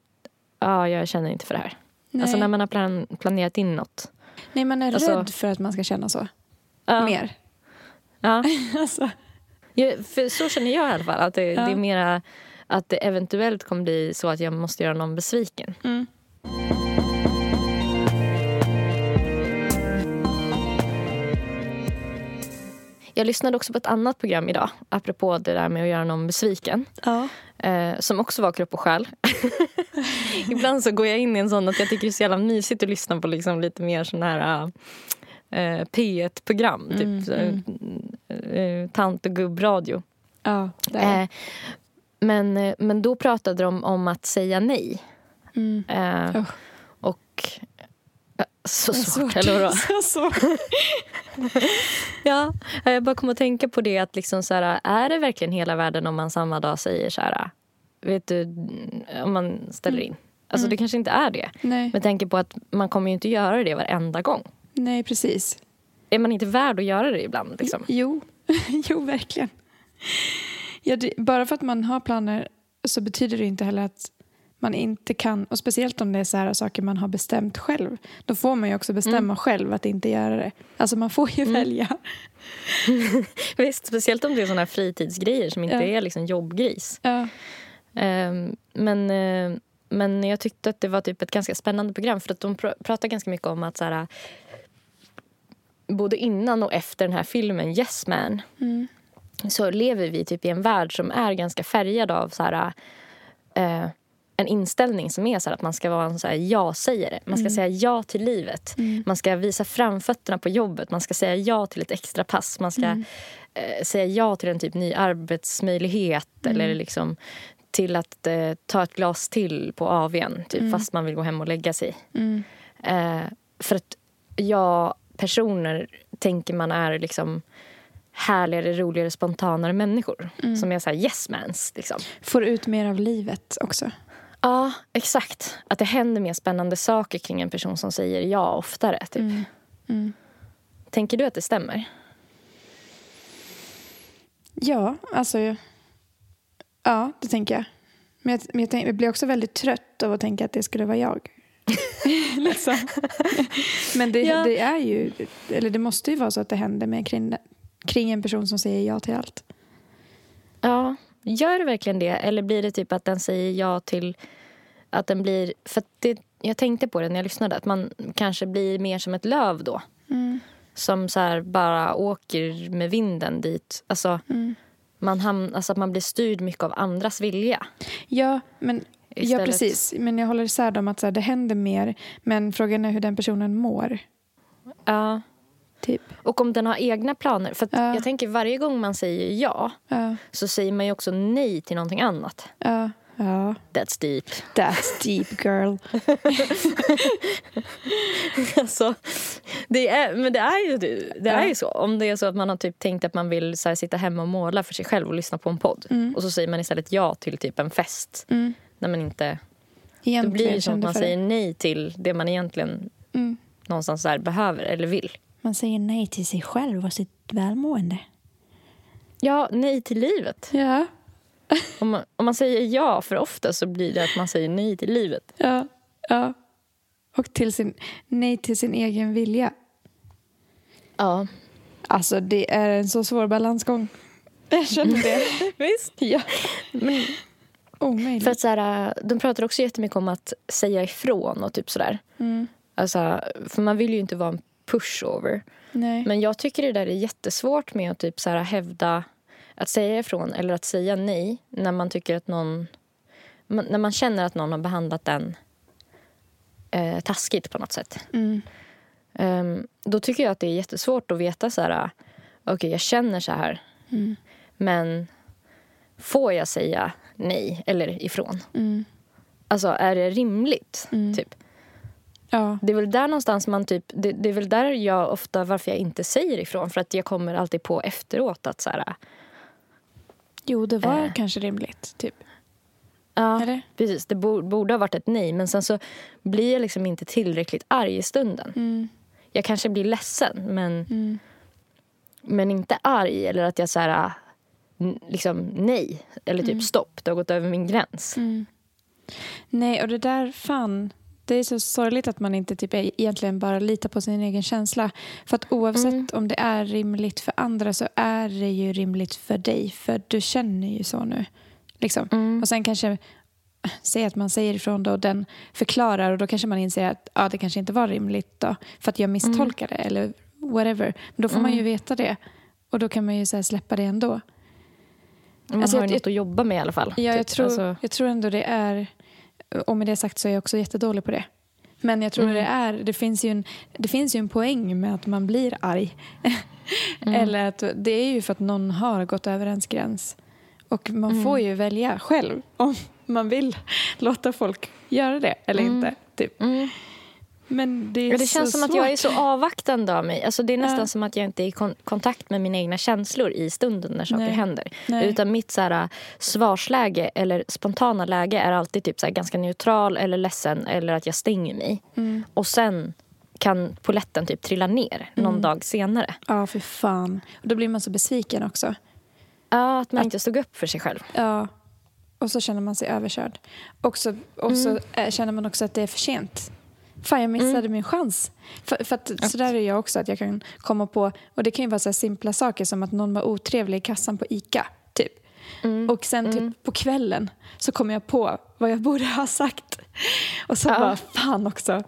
ja, jag känner inte för det här. Nej. Alltså när man har plan- planerat in något. Nej, man är Alltså- rädd för att man ska känna så. Ja. Mer. Ja. Alltså. Ja, för så känner jag i alla fall. Att det, Ja. det är mera att det eventuellt kommer bli så att jag måste göra någon besviken. Mm. Jag lyssnade också på ett annat program idag, apropå det där med att göra någon besviken. Ja. Eh, som också var kropp och själ. Ibland så går jag in i en sån att jag tycker det är så jävla mysigt att lyssna på liksom lite mer sån här eh, P1-program. Typ Mm, eh, tant och gubbradio. ja, det är det. Eh, men, eh, men då pratade de om att säga nej. Mm. Eh, Oh. Och... Så svårt, eller vadå? Så svårt. Ja, jag bara kom att tänka på det att liksom så här, är det verkligen hela världen om man samma dag säger så här, vet du, om man ställer in. Alltså det kanske inte är det. Nej. Med tanke på att man kommer ju inte göra det varenda gång. Nej, precis. Är man inte värd att göra det ibland? Liksom? Jo, jo verkligen. Ja, det, bara för att man har planer så betyder det inte heller att man inte kan, och speciellt om det är så här saker man har bestämt själv, då får man ju också bestämma Mm. själv att inte göra det. Alltså man får ju välja. Visst, speciellt om det är såna här fritidsgrejer som inte Ja. är liksom jobbgris. Ja. Ehm, men, eh, men jag tyckte att det var typ ett ganska spännande program för att de pr- pratar ganska mycket om att så här, både innan och efter den här filmen Yes Man Mm. så lever vi typ i en värld som är ganska färgad av så här, eh, en inställning som är så att man ska vara en så här ja-sägare. Man ska säga ja till livet. Man ska visa framfötterna på jobbet. Man ska säga ja till ett extra pass. Man ska eh, säga ja till en typ ny arbetsmöjlighet eller liksom till att eh, ta ett glas till på AWn typ, fast man vill gå hem och lägga sig. Mm. Eh, för att ja, personer tänker man är liksom härligare, roligare, spontanare människor. Som är så här yes mans. Liksom. Får ut mer av livet också. Ja, exakt. Att det händer mer spännande saker kring en person som säger ja oftare. Typ. Mm. Mm. Tänker du att det stämmer? Ja, alltså... Ja, det tänker jag. Men jag, men jag, tänk, jag blir också väldigt trött av att tänka att det skulle vara jag. liksom. Men det, Ja. det är ju... Eller det måste ju vara så att det händer mer kring, kring en person som säger ja till allt. Ja, gör det verkligen det? Eller blir det typ att den säger ja till att den blir... För det, jag tänkte på det när jag lyssnade, att man kanske blir mer som ett löv då. Mm. Som så bara åker med vinden dit. Alltså, Mm. man, hamn, alltså att man blir styrd mycket av andras vilja. Ja, men, ja, precis. Men jag håller isär dem att så här, det händer mer. Men frågan är hur den personen mår. Ja. Typ. Och om den har egna planer. För att Ja. jag tänker varje gång man säger ja Ja, så säger man ju också nej till någonting annat. ja, ja. That's deep. That's deep girl. alltså, det är, men det är ju, det är ju så. Om det är så att man har typ tänkt att man vill så här, sitta hemma och måla för sig själv och lyssna på en podd. Och så säger man istället ja till typ en fest. Mm. När man inte, då Egentligen blir det som att man säger nej till det man egentligen Mm. någonstans där behöver eller vill. Man säger nej till sig själv och sitt välmående. Ja, nej till livet. Ja, Om man, om man säger ja för ofta så blir det att man säger nej till livet. ja, ja. Och till sin, nej till sin egen vilja. Ja, Alltså det är en så svår balansgång. Jag känner det. visst. ja. Men Omöjligt. för att så här, de pratar också jättemycket om att säga ifrån och typ sådär. Mm. Alltså, för man vill ju inte vara en pushover. Nej. Men jag tycker det där är jättesvårt med att typ så här hävda att säga ifrån eller att säga nej när man tycker att någon när man känner att någon har behandlat en eh, taskigt på något sätt. Mm. Ehm, då tycker jag att det är jättesvårt att veta så här okej jag känner så här Mm. men får jag säga nej eller ifrån? Mm. Alltså är det rimligt? Mm. Typ. Ja. Det är väl där någonstans man typ, det, det är väl där jag ofta varför jag inte säger ifrån för att jag kommer alltid på efteråt att så här, Jo, det var Eh. kanske rimligt. Typ. ja, Eller? precis, det bo, borde ha varit ett nej men sen så blir jag liksom inte tillräckligt arg i stunden. Mm. Jag kanske blir ledsen men, Mm. men inte arg eller att jag så här, liksom nej eller typ stopp, det har gått över min gräns. Mm. Nej, och det där, fan. Det är så sorgligt att man inte typ egentligen bara litar på sin egen känsla. För att oavsett Mm. om det är rimligt för andra så är det ju rimligt för dig. För du känner ju så nu. Liksom. Mm. Och sen kanske, säg att man säger ifrån då och den förklarar och då kanske man inser att ja, det kanske inte var rimligt då. För att jag misstolkade eller whatever. Men då får man ju Mm. veta det. Och då kan man ju så släppa det ändå. Man Alltså, har jag- ju något att jobba med i alla fall. Ja, jag, typ. tror, Alltså, jag tror ändå det är... Och med det sagt så är jag också jättedålig på det. Men jag tror Mm. det är... Det finns, ju en, det finns ju en poäng med att man blir arg. Mm. Eller att det är ju för att någon har gått över ens gräns. Och man Mm. får ju välja själv om man vill låta folk göra det eller Mm. inte. Typ. Mm. Men det det känns som svårt. att jag är så avvaktande av mig. Alltså, det är nästan Ja. som att jag inte är i kon- kontakt med mina egna känslor i stunden när saker Nej. händer. Nej. Utan mitt så här, svarsläge eller spontana läge är alltid typ så här, ganska neutral eller ledsen eller att jag stänger mig. Mm. Och sen kan poletten typ trilla ner någon dag senare. Ja, för fan. Och då blir man så besviken också. Ja, att man inte stod upp för sig själv. Ja. Och så känner man sig överkörd. Och så, och så eh, känner man också att det är för sent. Fan, jag missade min chans. För, för att, så där är jag också, att jag kan komma på... Och Det kan ju vara så här simpla saker som att någon var otrevlig i kassan på ICA. Typ. Och sen typ på kvällen så kom jag på vad jag borde ha sagt. Och så Ja. bara, fan också.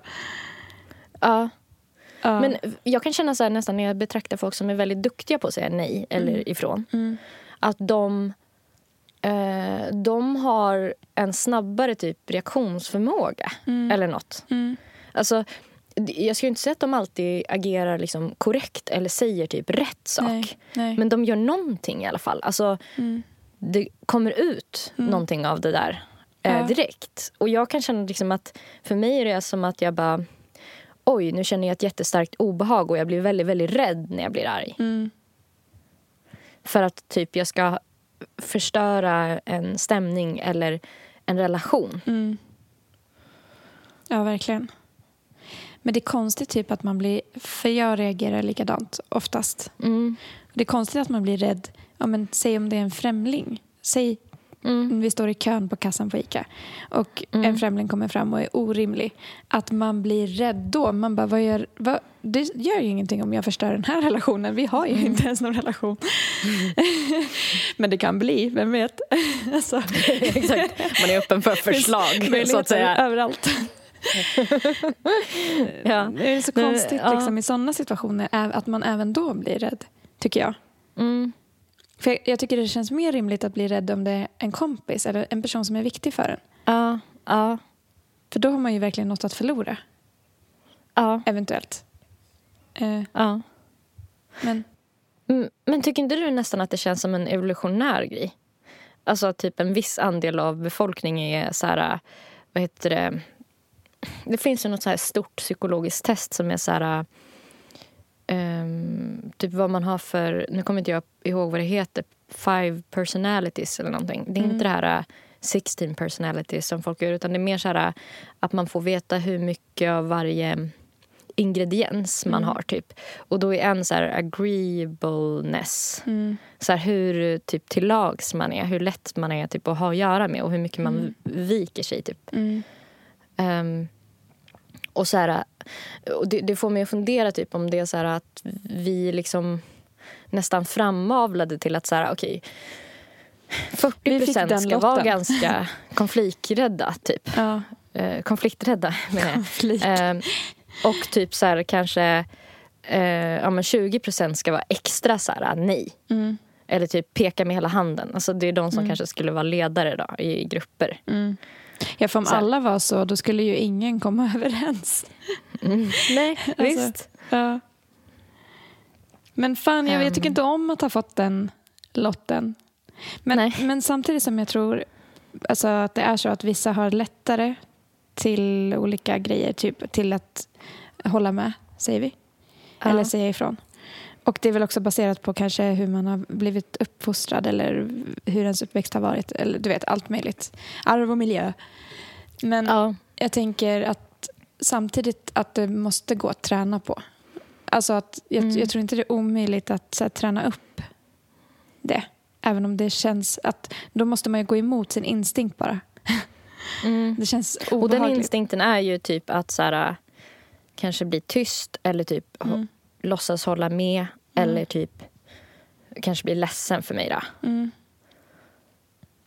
Ja. Ja. Men jag kan känna så här nästan när jag betraktar folk som är väldigt duktiga på att säga nej eller ifrån. Att de, eh, de har en snabbare typ reaktionsförmåga eller något. Mm. Alltså, jag skulle inte säga att de alltid agerar liksom korrekt eller säger typ rätt sak. Nej, nej. Men de gör någonting i alla fall. Alltså, Mm. Det kommer ut någonting av det där eh, Ja. direkt. Och jag kan känna liksom att för mig är det som att jag bara oj, nu känner jag ett jättestarkt obehag och jag blir väldigt, väldigt rädd när jag blir arg. Mm. För att typ jag ska förstöra en stämning eller en relation. Mm. Ja, verkligen. Men det är konstigt typ att man blir... För jag reagerar likadant oftast. Mm. Det är konstigt att man blir rädd. Ja, men säg om det är en främling. Säg Mm. vi står i kön på kassan på Ica och Mm. en främling kommer fram och är orimlig. Att man blir rädd då. Man bara, vad gör, vad, det gör ju ingenting om jag förstör den här relationen. Vi har ju Mm. inte ens någon relation. men det kan bli, vem vet? alltså, Exakt. Man är öppen för förslag, så att säga. överallt. Ja. Det är så konstigt ja. liksom, i sådana situationer att man även då blir rädd, tycker jag. Mm. För jag, jag tycker det känns mer rimligt att bli rädd om det är en kompis eller en person som är viktig för en. Ja, ja, För då har man ju verkligen något att förlora, ja, eventuellt. Eh, ja. men Men tycker inte du nästan att det känns som en evolutionär grej? Alltså att typ en viss andel av befolkningen är så här, vad heter det? Det finns ju något så här stort psykologiskt test som är så här, ehm, typ vad man har för, nu kommer inte jag ihåg vad det heter, five personalities eller någonting. Det är inte det här uh, 16 personalities som folk gör utan det är mer så här att man får veta hur mycket av varje ingrediens man har. typ. Och då är en så här agreeableness. Så här hur typ till lags man är, hur lätt man är typ, att ha att göra med och hur mycket man viker sig. Typ. Ehm, och så här, och det, det får mig att fundera typ, om det är så att vi liksom nästan framavlade till att så här, okej 40 Vi fick procent ska vara ganska konflikträdda. Typ. ja, Eh, konflikträdda, menar jag. Konflikt. Ehm, och typ så här, kanske eh, ja, men 20 procent ska vara extra så här, nej. Mm. Eller typ peka med hela handen. Alltså, det är de som kanske skulle vara ledare då, i grupper. Ja, för om Så alla var så, då skulle ju ingen komma överens. Nej, Alltså, visst. Ja. Men fan, jag, jag tycker Ehm. inte om att ha fått den lotten. Men, Nej. men samtidigt som jag tror alltså, att det är så att vissa har lättare till olika grejer, typ till att hålla med, säger vi. Ja. Eller säga ifrån. Och det är väl också baserat på kanske hur man har blivit uppfostrad eller hur ens uppväxt har varit. Eller du vet, allt möjligt. Arv och miljö. Men Ja. jag tänker att samtidigt att det måste gå att träna på. Alltså att jag, Mm. jag tror inte det är omöjligt att här, träna upp det. Även om det känns att då måste man gå emot sin instinkt bara. Mm. Det känns Och den obehagligt. instinkten är ju typ att så här, kanske bli tyst eller typ Mm. Låtsas hålla med. Eller typ kanske bli ledsen för mig. Då. Mm.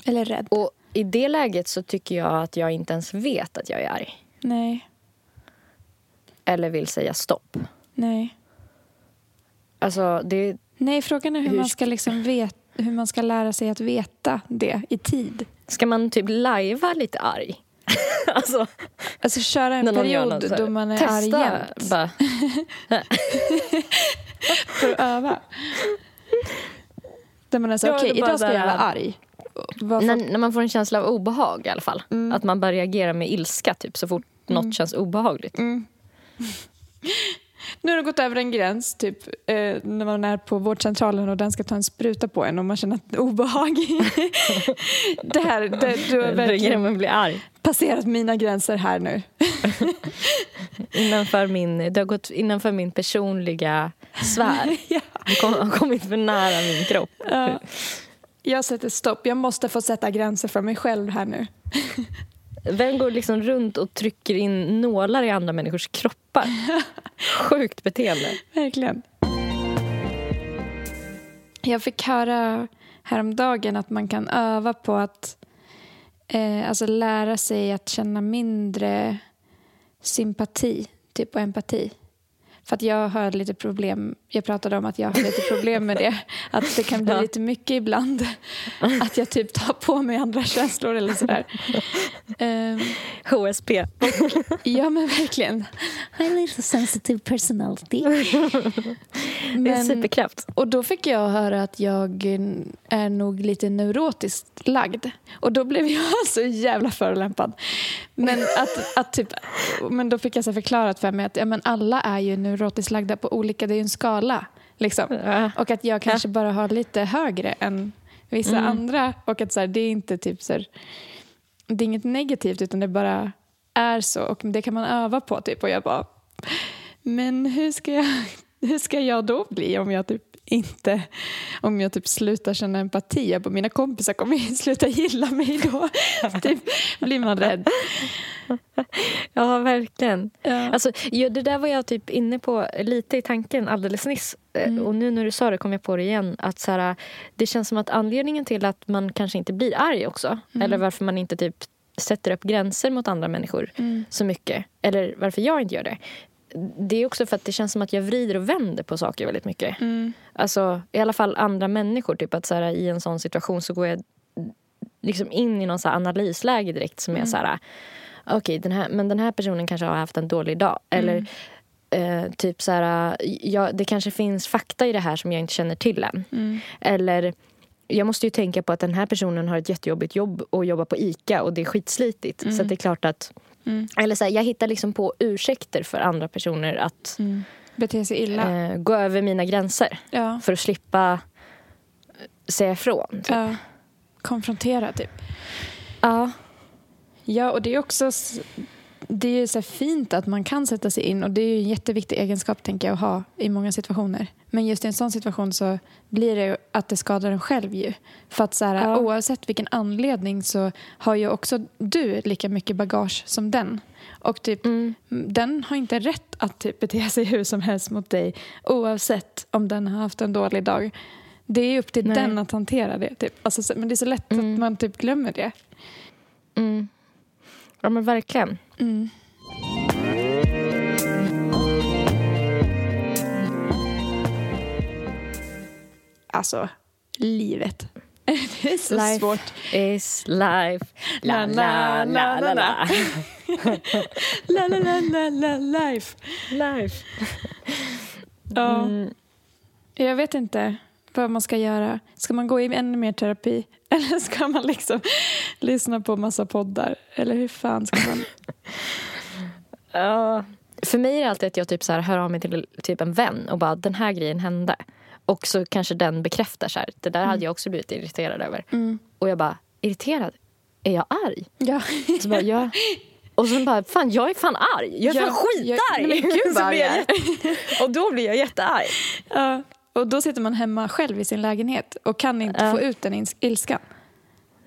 Eller rädd. Och i det läget så tycker jag att jag inte ens vet att jag är arg. Nej, Eller vill säga stopp. nej. Alltså det, Nej, frågan är hur, Hur man sk- ska liksom vet, hur man ska lära sig att veta det i tid. ska man typ lajva lite arg? alltså, Alltså köra en något period då man är testa, arg jämt bara, för att öva. Där man är så, Ja, okej idag ska jag vara arg. Varför? när, när man får en känsla av obehag i alla fall. Mm. Att man börjar reagera med ilska typ, så fort något känns obehagligt. Mm. Nu har det gått över en gräns, typ eh, när man är på vårdcentralen och den ska ta en spruta på en och man känner ett obehag. det här, det, du har verkligen med att bli arg. passerat mina gränser här nu. Innanför min, det har gått innanför min personliga sfär. ja. Det kom, har kommit för nära min kropp. Ja. Jag sätter stopp. Jag måste få sätta gränser för mig själv här nu. Vem går liksom runt och trycker in nålar i andra människors kroppar? Sjukt beteende. Verkligen. Jag fick höra häromdagen att man kan öva på att eh, alltså lära sig att känna mindre sympati typ, och empati. För att jag har lite problem, jag pratade om att jag har lite problem med det. Att det kan bli Ja. lite mycket ibland. Att jag typ tar på mig andra känslor eller sådär. Ehm, HSP. ja men verkligen. I have a sensitive personality. Det är en Men- superkraft. Och då fick jag höra att jag är nog lite neurotiskt lagd. Och då blev jag så jävla förolämpad. Men, att, att typ, men då fick jag så förklarat för mig att ja, men alla är ju neurotiskt lagda på olika, det är ju en skala. Liksom. Ja. Och att jag kanske bara har lite högre än vissa Mm. andra. Och att så här, det är inte typ så här, det är inget negativt utan det bara är så. Och det kan man öva på typ. Och jag bara, men hur ska jag, hur ska jag då bli om jag typ inte om jag typ slutar känna empati. Jag bara, mina kompisar kommer ju sluta gilla mig då. typ, blir man rädd. Ja, verkligen. Ja. Alltså, det där var jag typ inne på lite i tanken alldeles nyss. Eh, Och nu när du sa det kom jag på det igen. Att så här, det känns som att anledningen till att man kanske inte blir arg också. Eller varför man inte typ sätter upp gränser mot andra människor så mycket. Eller varför jag inte gör det. Det är också för att det känns som att jag vrider och vänder på saker väldigt mycket. Alltså i alla fall andra människor. Typ att så här, i en sån situation så går jag liksom in i någon så analysläge direkt som är så här okej, den här, men den här personen kanske har haft en dålig dag. Eller eh, typ så här, ja, det kanske finns fakta i det här som jag inte känner till än. Eller jag måste ju tänka på att den här personen har ett jättejobbigt jobb och jobbar på ICA och det är skitslitigt. Så att det är klart att... Eller så här, jag hittar liksom på ursäkter för andra personer att Bete sig illa. eh, gå över mina gränser. Ja. För att slippa eh, säga ifrån. Typ. ja. Konfrontera typ. Ja. Ja, och det är också det är så fint att man kan sätta sig in och det är ju en jätteviktig egenskap tänker jag att ha i många situationer. Men just i en sån situation så blir det ju att det skadar en själv ju. För att så här, Ja. oavsett vilken anledning så har ju också du lika mycket bagage som den. Och typ, Mm. den har inte rätt att typ bete sig hur som helst mot dig oavsett om den har haft en dålig dag. Det är upp till Nej. den att hantera det. Typ. Alltså, så- men det är så lätt Mm. att man typ glömmer det. Mm. Ja, men verkligen. Mm. Alltså, livet. Det är så life svårt. is life. La, la, la, la, la. La, la, la, la, la, life. Life. Ja. Mm. Jag vet inte vad man ska göra. Ska man gå i ännu mer terapi? Eller ska man liksom lyssna på massa poddar? Eller hur fan ska man... Ja. För mig är det alltid att jag typ så här hör av mig till typ en vän och bara den här grejen hände. Och så kanske den bekräftar så här, det där hade jag också blivit irriterad över. Och jag bara, irriterad? Är jag arg? Ja. Så bara, ja. Och sen bara, fan jag är fan arg. Jag är fan Jag- jag- skitarg. nej, men gud, Så blir jag jag och då blir jag jättearg. ja. Och då sitter man hemma själv i sin lägenhet och kan inte Ja. få ut den ilskan.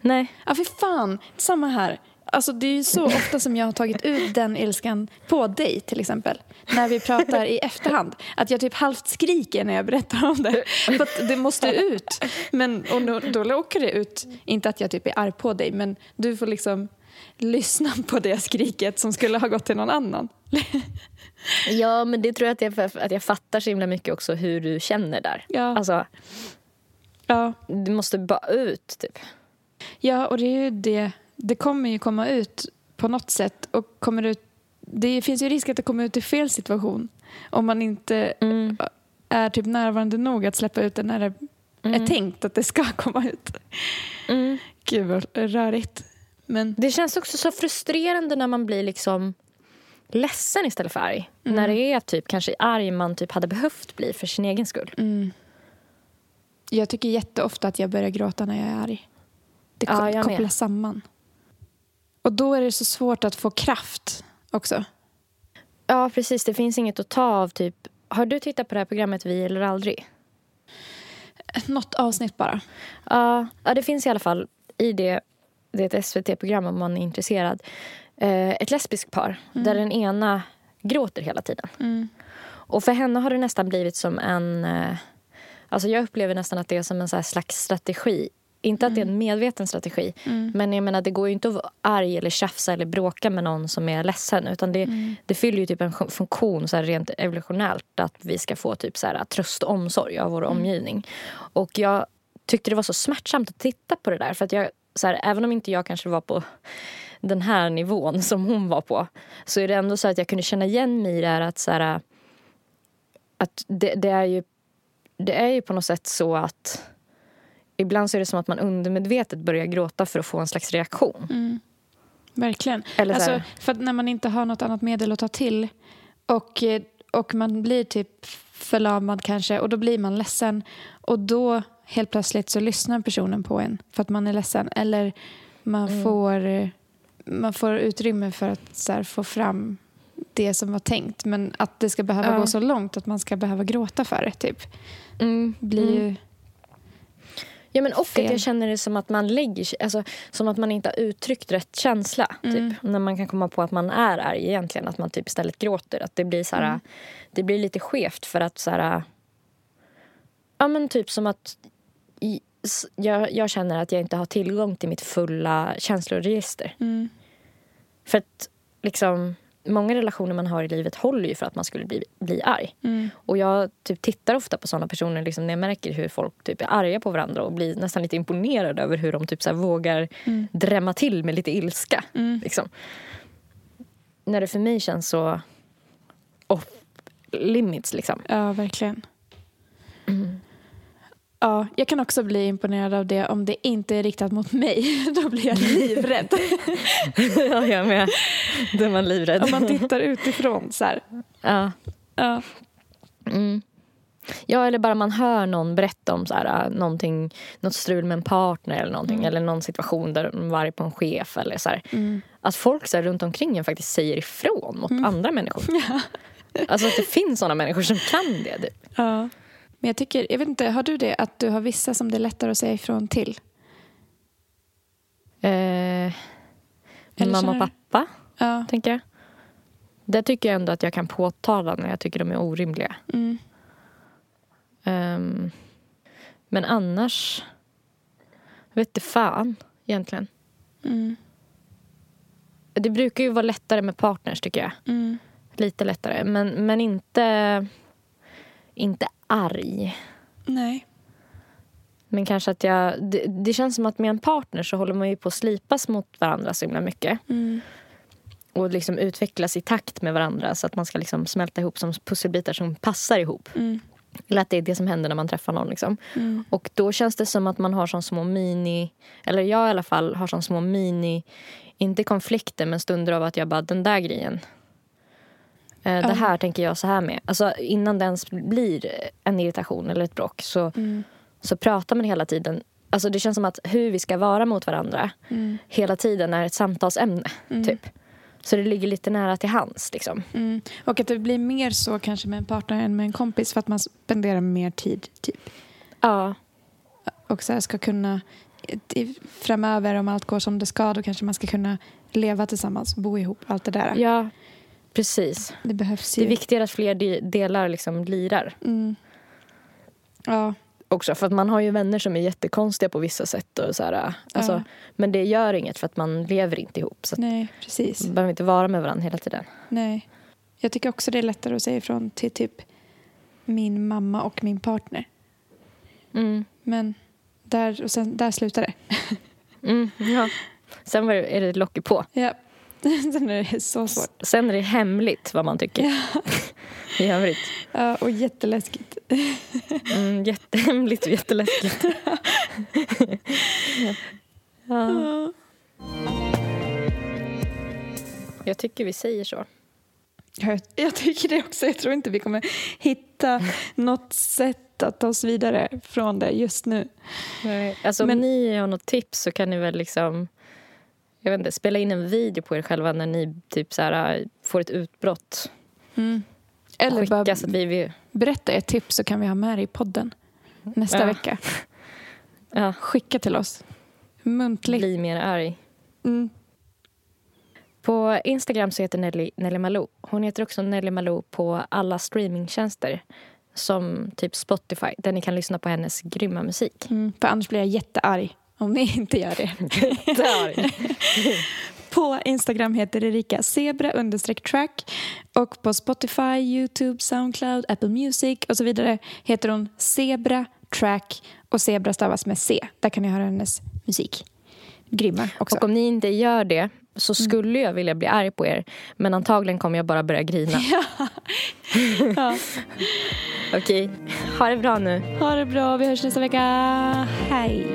Nej. Ja, för fan. Samma här. Alltså, det är ju så ofta som jag har tagit ut den ilskan på dig till exempel. När vi pratar i efterhand. Att jag typ halvt skriker när jag berättar om det. För att det måste ut. Men, och då, då åker det ut. Inte att jag typ är arg på dig, men du får liksom lyssna på det skriket som skulle ha gått till någon annan. Ja, men det tror jag att jag, att jag fattar så himla mycket också hur du känner där. Ja. Alltså, Ja, det måste bara ut typ. ja och det är ju det. Det kommer ju komma ut på något sätt. Och kommer ut, det finns ju risk att det kommer ut i fel situation. Om man inte Mm. är typ närvarande nog att släppa ut det när det är tänkt att det ska komma ut. Mm. Gud vad rörigt. Men Det känns också så frustrerande när man blir liksom ledsen istället för arg. När det är typ kanske arg man typ hade behövt bli för sin egen skull. jag tycker jätteofta att jag börjar gråta när jag är arg. Det Ja, med. kopplas samman. Och då är det så svårt att få kraft också. Ja, precis. Det finns inget att ta av. typ. Har du tittat på det här programmet Vi eller aldrig? Något avsnitt bara. Ja, ja, det finns i alla fall i det, det är ett SVT-program om man är intresserad. Eh, ett lesbiskt par där den ena gråter hela tiden. Och för henne har det nästan blivit som en... Eh, alltså jag upplever nästan att det är som en slags strategi. Inte att det är en medveten strategi. Men jag menar, det går ju inte att vara arg eller tjafsa eller bråka med någon som är ledsen. Utan det, det fyller ju typ en fun- funktion så rent evolutionärt. Att vi ska få typ så här, tröst och omsorg av vår omgivning. Och jag tyckte det var så smärtsamt att titta på det där. För att jag, så här, även om inte jag kanske var på den här nivån som hon var på. Så är det ändå så att jag kunde känna igen mig i det här att så här, att det, det, är ju, det är ju på något sätt så att ibland så är det som att man undermedvetet börjar gråta för att få en slags reaktion. Verkligen. Eller så alltså, för när man inte har något annat medel att ta till och, eh, och man blir typ förlamad kanske och då blir man ledsen och då helt plötsligt så lyssnar personen på en för att man är ledsen eller man, Mm. får, man får utrymme för att så här, få fram det som var tänkt men att det ska behöva Ja. gå så långt att man ska behöva gråta för det typ Mm. blir ju Ja, men och fel. att jag känner det som att man lägger alltså, som att man inte har uttryckt rätt känsla. Typ. När man kan komma på att man är arg egentligen, att man typ istället gråter. Att det blir så här, det blir lite skevt för att så här, ja men typ som att jag, jag känner att jag inte har tillgång till mitt fulla känsloregister. För att liksom många relationer man har i livet håller ju för att man skulle bli, bli arg. Och jag typ tittar ofta på såna personer liksom, när jag märker hur folk typ är arga på varandra och blir nästan lite imponerad över hur de typ så här vågar drämma till med lite ilska. Liksom. När det för mig känns så off limits. Liksom. Ja, verkligen. Ja, jag kan också bli imponerad av det om det inte är riktat mot mig. Då blir jag livrädd. ja, jag med. Då är man livrädd. om man tittar utifrån så här. ja. Ja. Ja, eller bara man hör någon berätta om så här, äh, någonting, något strul med en partner eller någonting. Eller någon situation där de var arg på en chef. Eller så här. Att folk så här, runt omkring en faktiskt säger ifrån mot andra människor. Alltså att det finns såna människor som kan det. Typ. ja. Men jag tycker, jag vet inte, har du det att du har vissa som det är lättare att säga ifrån till? Eh, mamma och pappa, Ja. tänker jag. Där tycker jag ändå att jag kan påtala när jag tycker de är orimliga. Mm. Ehm, men annars... Jag vet inte fan, egentligen. Mm. Det brukar ju vara lättare med partners, tycker jag. Mm. Lite lättare. Men, men inte, inte arg. Nej. Men kanske att jag... Det, det känns som att med en partner så håller man ju på att slipas mot varandra så himla mycket. Och liksom utvecklas i takt med varandra så att man ska liksom smälta ihop som pusselbitar som passar ihop. Eller att det är det som händer när man träffar någon. Liksom. Och då känns det som att man har som små mini... Eller jag i alla fall har som små mini... Inte konflikter, men stunder av att jag bara, den där grejen. Eh, Det här tänker jag så här med. Alltså, innan det ens blir en irritation eller ett bråk så, så pratar man hela tiden. Alltså, det känns som att hur vi ska vara mot varandra hela tiden är ett samtalsämne. Typ. Så det ligger lite nära till hands. Liksom. Mm. Och att det blir mer så kanske med en partner än med en kompis för att man spenderar mer tid. Typ. Ja, Och så ska kunna framöver om allt går som det ska då kanske man ska kunna leva tillsammans, bo ihop, allt det där. ja, precis. Det behövs Det ju. är viktigare att fler de- delar liksom lirar. Mm. Ja, Också för att man har ju vänner som är jättekonstiga på vissa sätt. Och så här, alltså, Ja. Men det gör inget för att man lever inte ihop. Så nej, precis. man behöver inte vara med varandra hela tiden. Nej. Jag tycker också det är lättare att säga ifrån till typ min mamma och min partner. Mm. Men där, och sen, där slutar det. Mm, ja. Sen var det, är det locket på. Ja. Sen är det så svårt. Sen är det hemligt vad man tycker. I övrigt. Ja, och jätteläskigt. Mm, jättehemligt och jätteläskigt. ja. Jag tycker vi säger så. Jag, jag tycker det också. Jag tror inte vi kommer hitta något sätt att ta oss vidare från det just nu. Alltså, Men- om ni har något tips så kan ni väl liksom jag vet inte, spela in en video på er själva när ni typ så här, får ett utbrott. Eller Skicka bara så att vi... vi berätta ett tips så kan vi ha med det i podden nästa Ja. vecka. ja, Skicka till oss. Muntligt. bli mer arg. Mm. På Instagram så heter Nelly, Nelly Malou. Hon heter också Nelly Malou på alla streamingtjänster. Som typ Spotify, där ni kan lyssna på hennes grymma musik. Mm. För annars blir jag jättearg om ni inte gör det. På Instagram heter Erika zebra track och på Spotify, Youtube, Soundcloud, Apple Music och så vidare heter hon Zebra track och Zebra stavas med C. Där kan ni höra hennes musik. Grymma också. Och om ni inte gör det så skulle jag vilja bli arg på er. Men antagligen kommer jag bara börja grina. Ja. Okej, ha det bra nu. Ha det bra, vi hörs nästa vecka. Hej!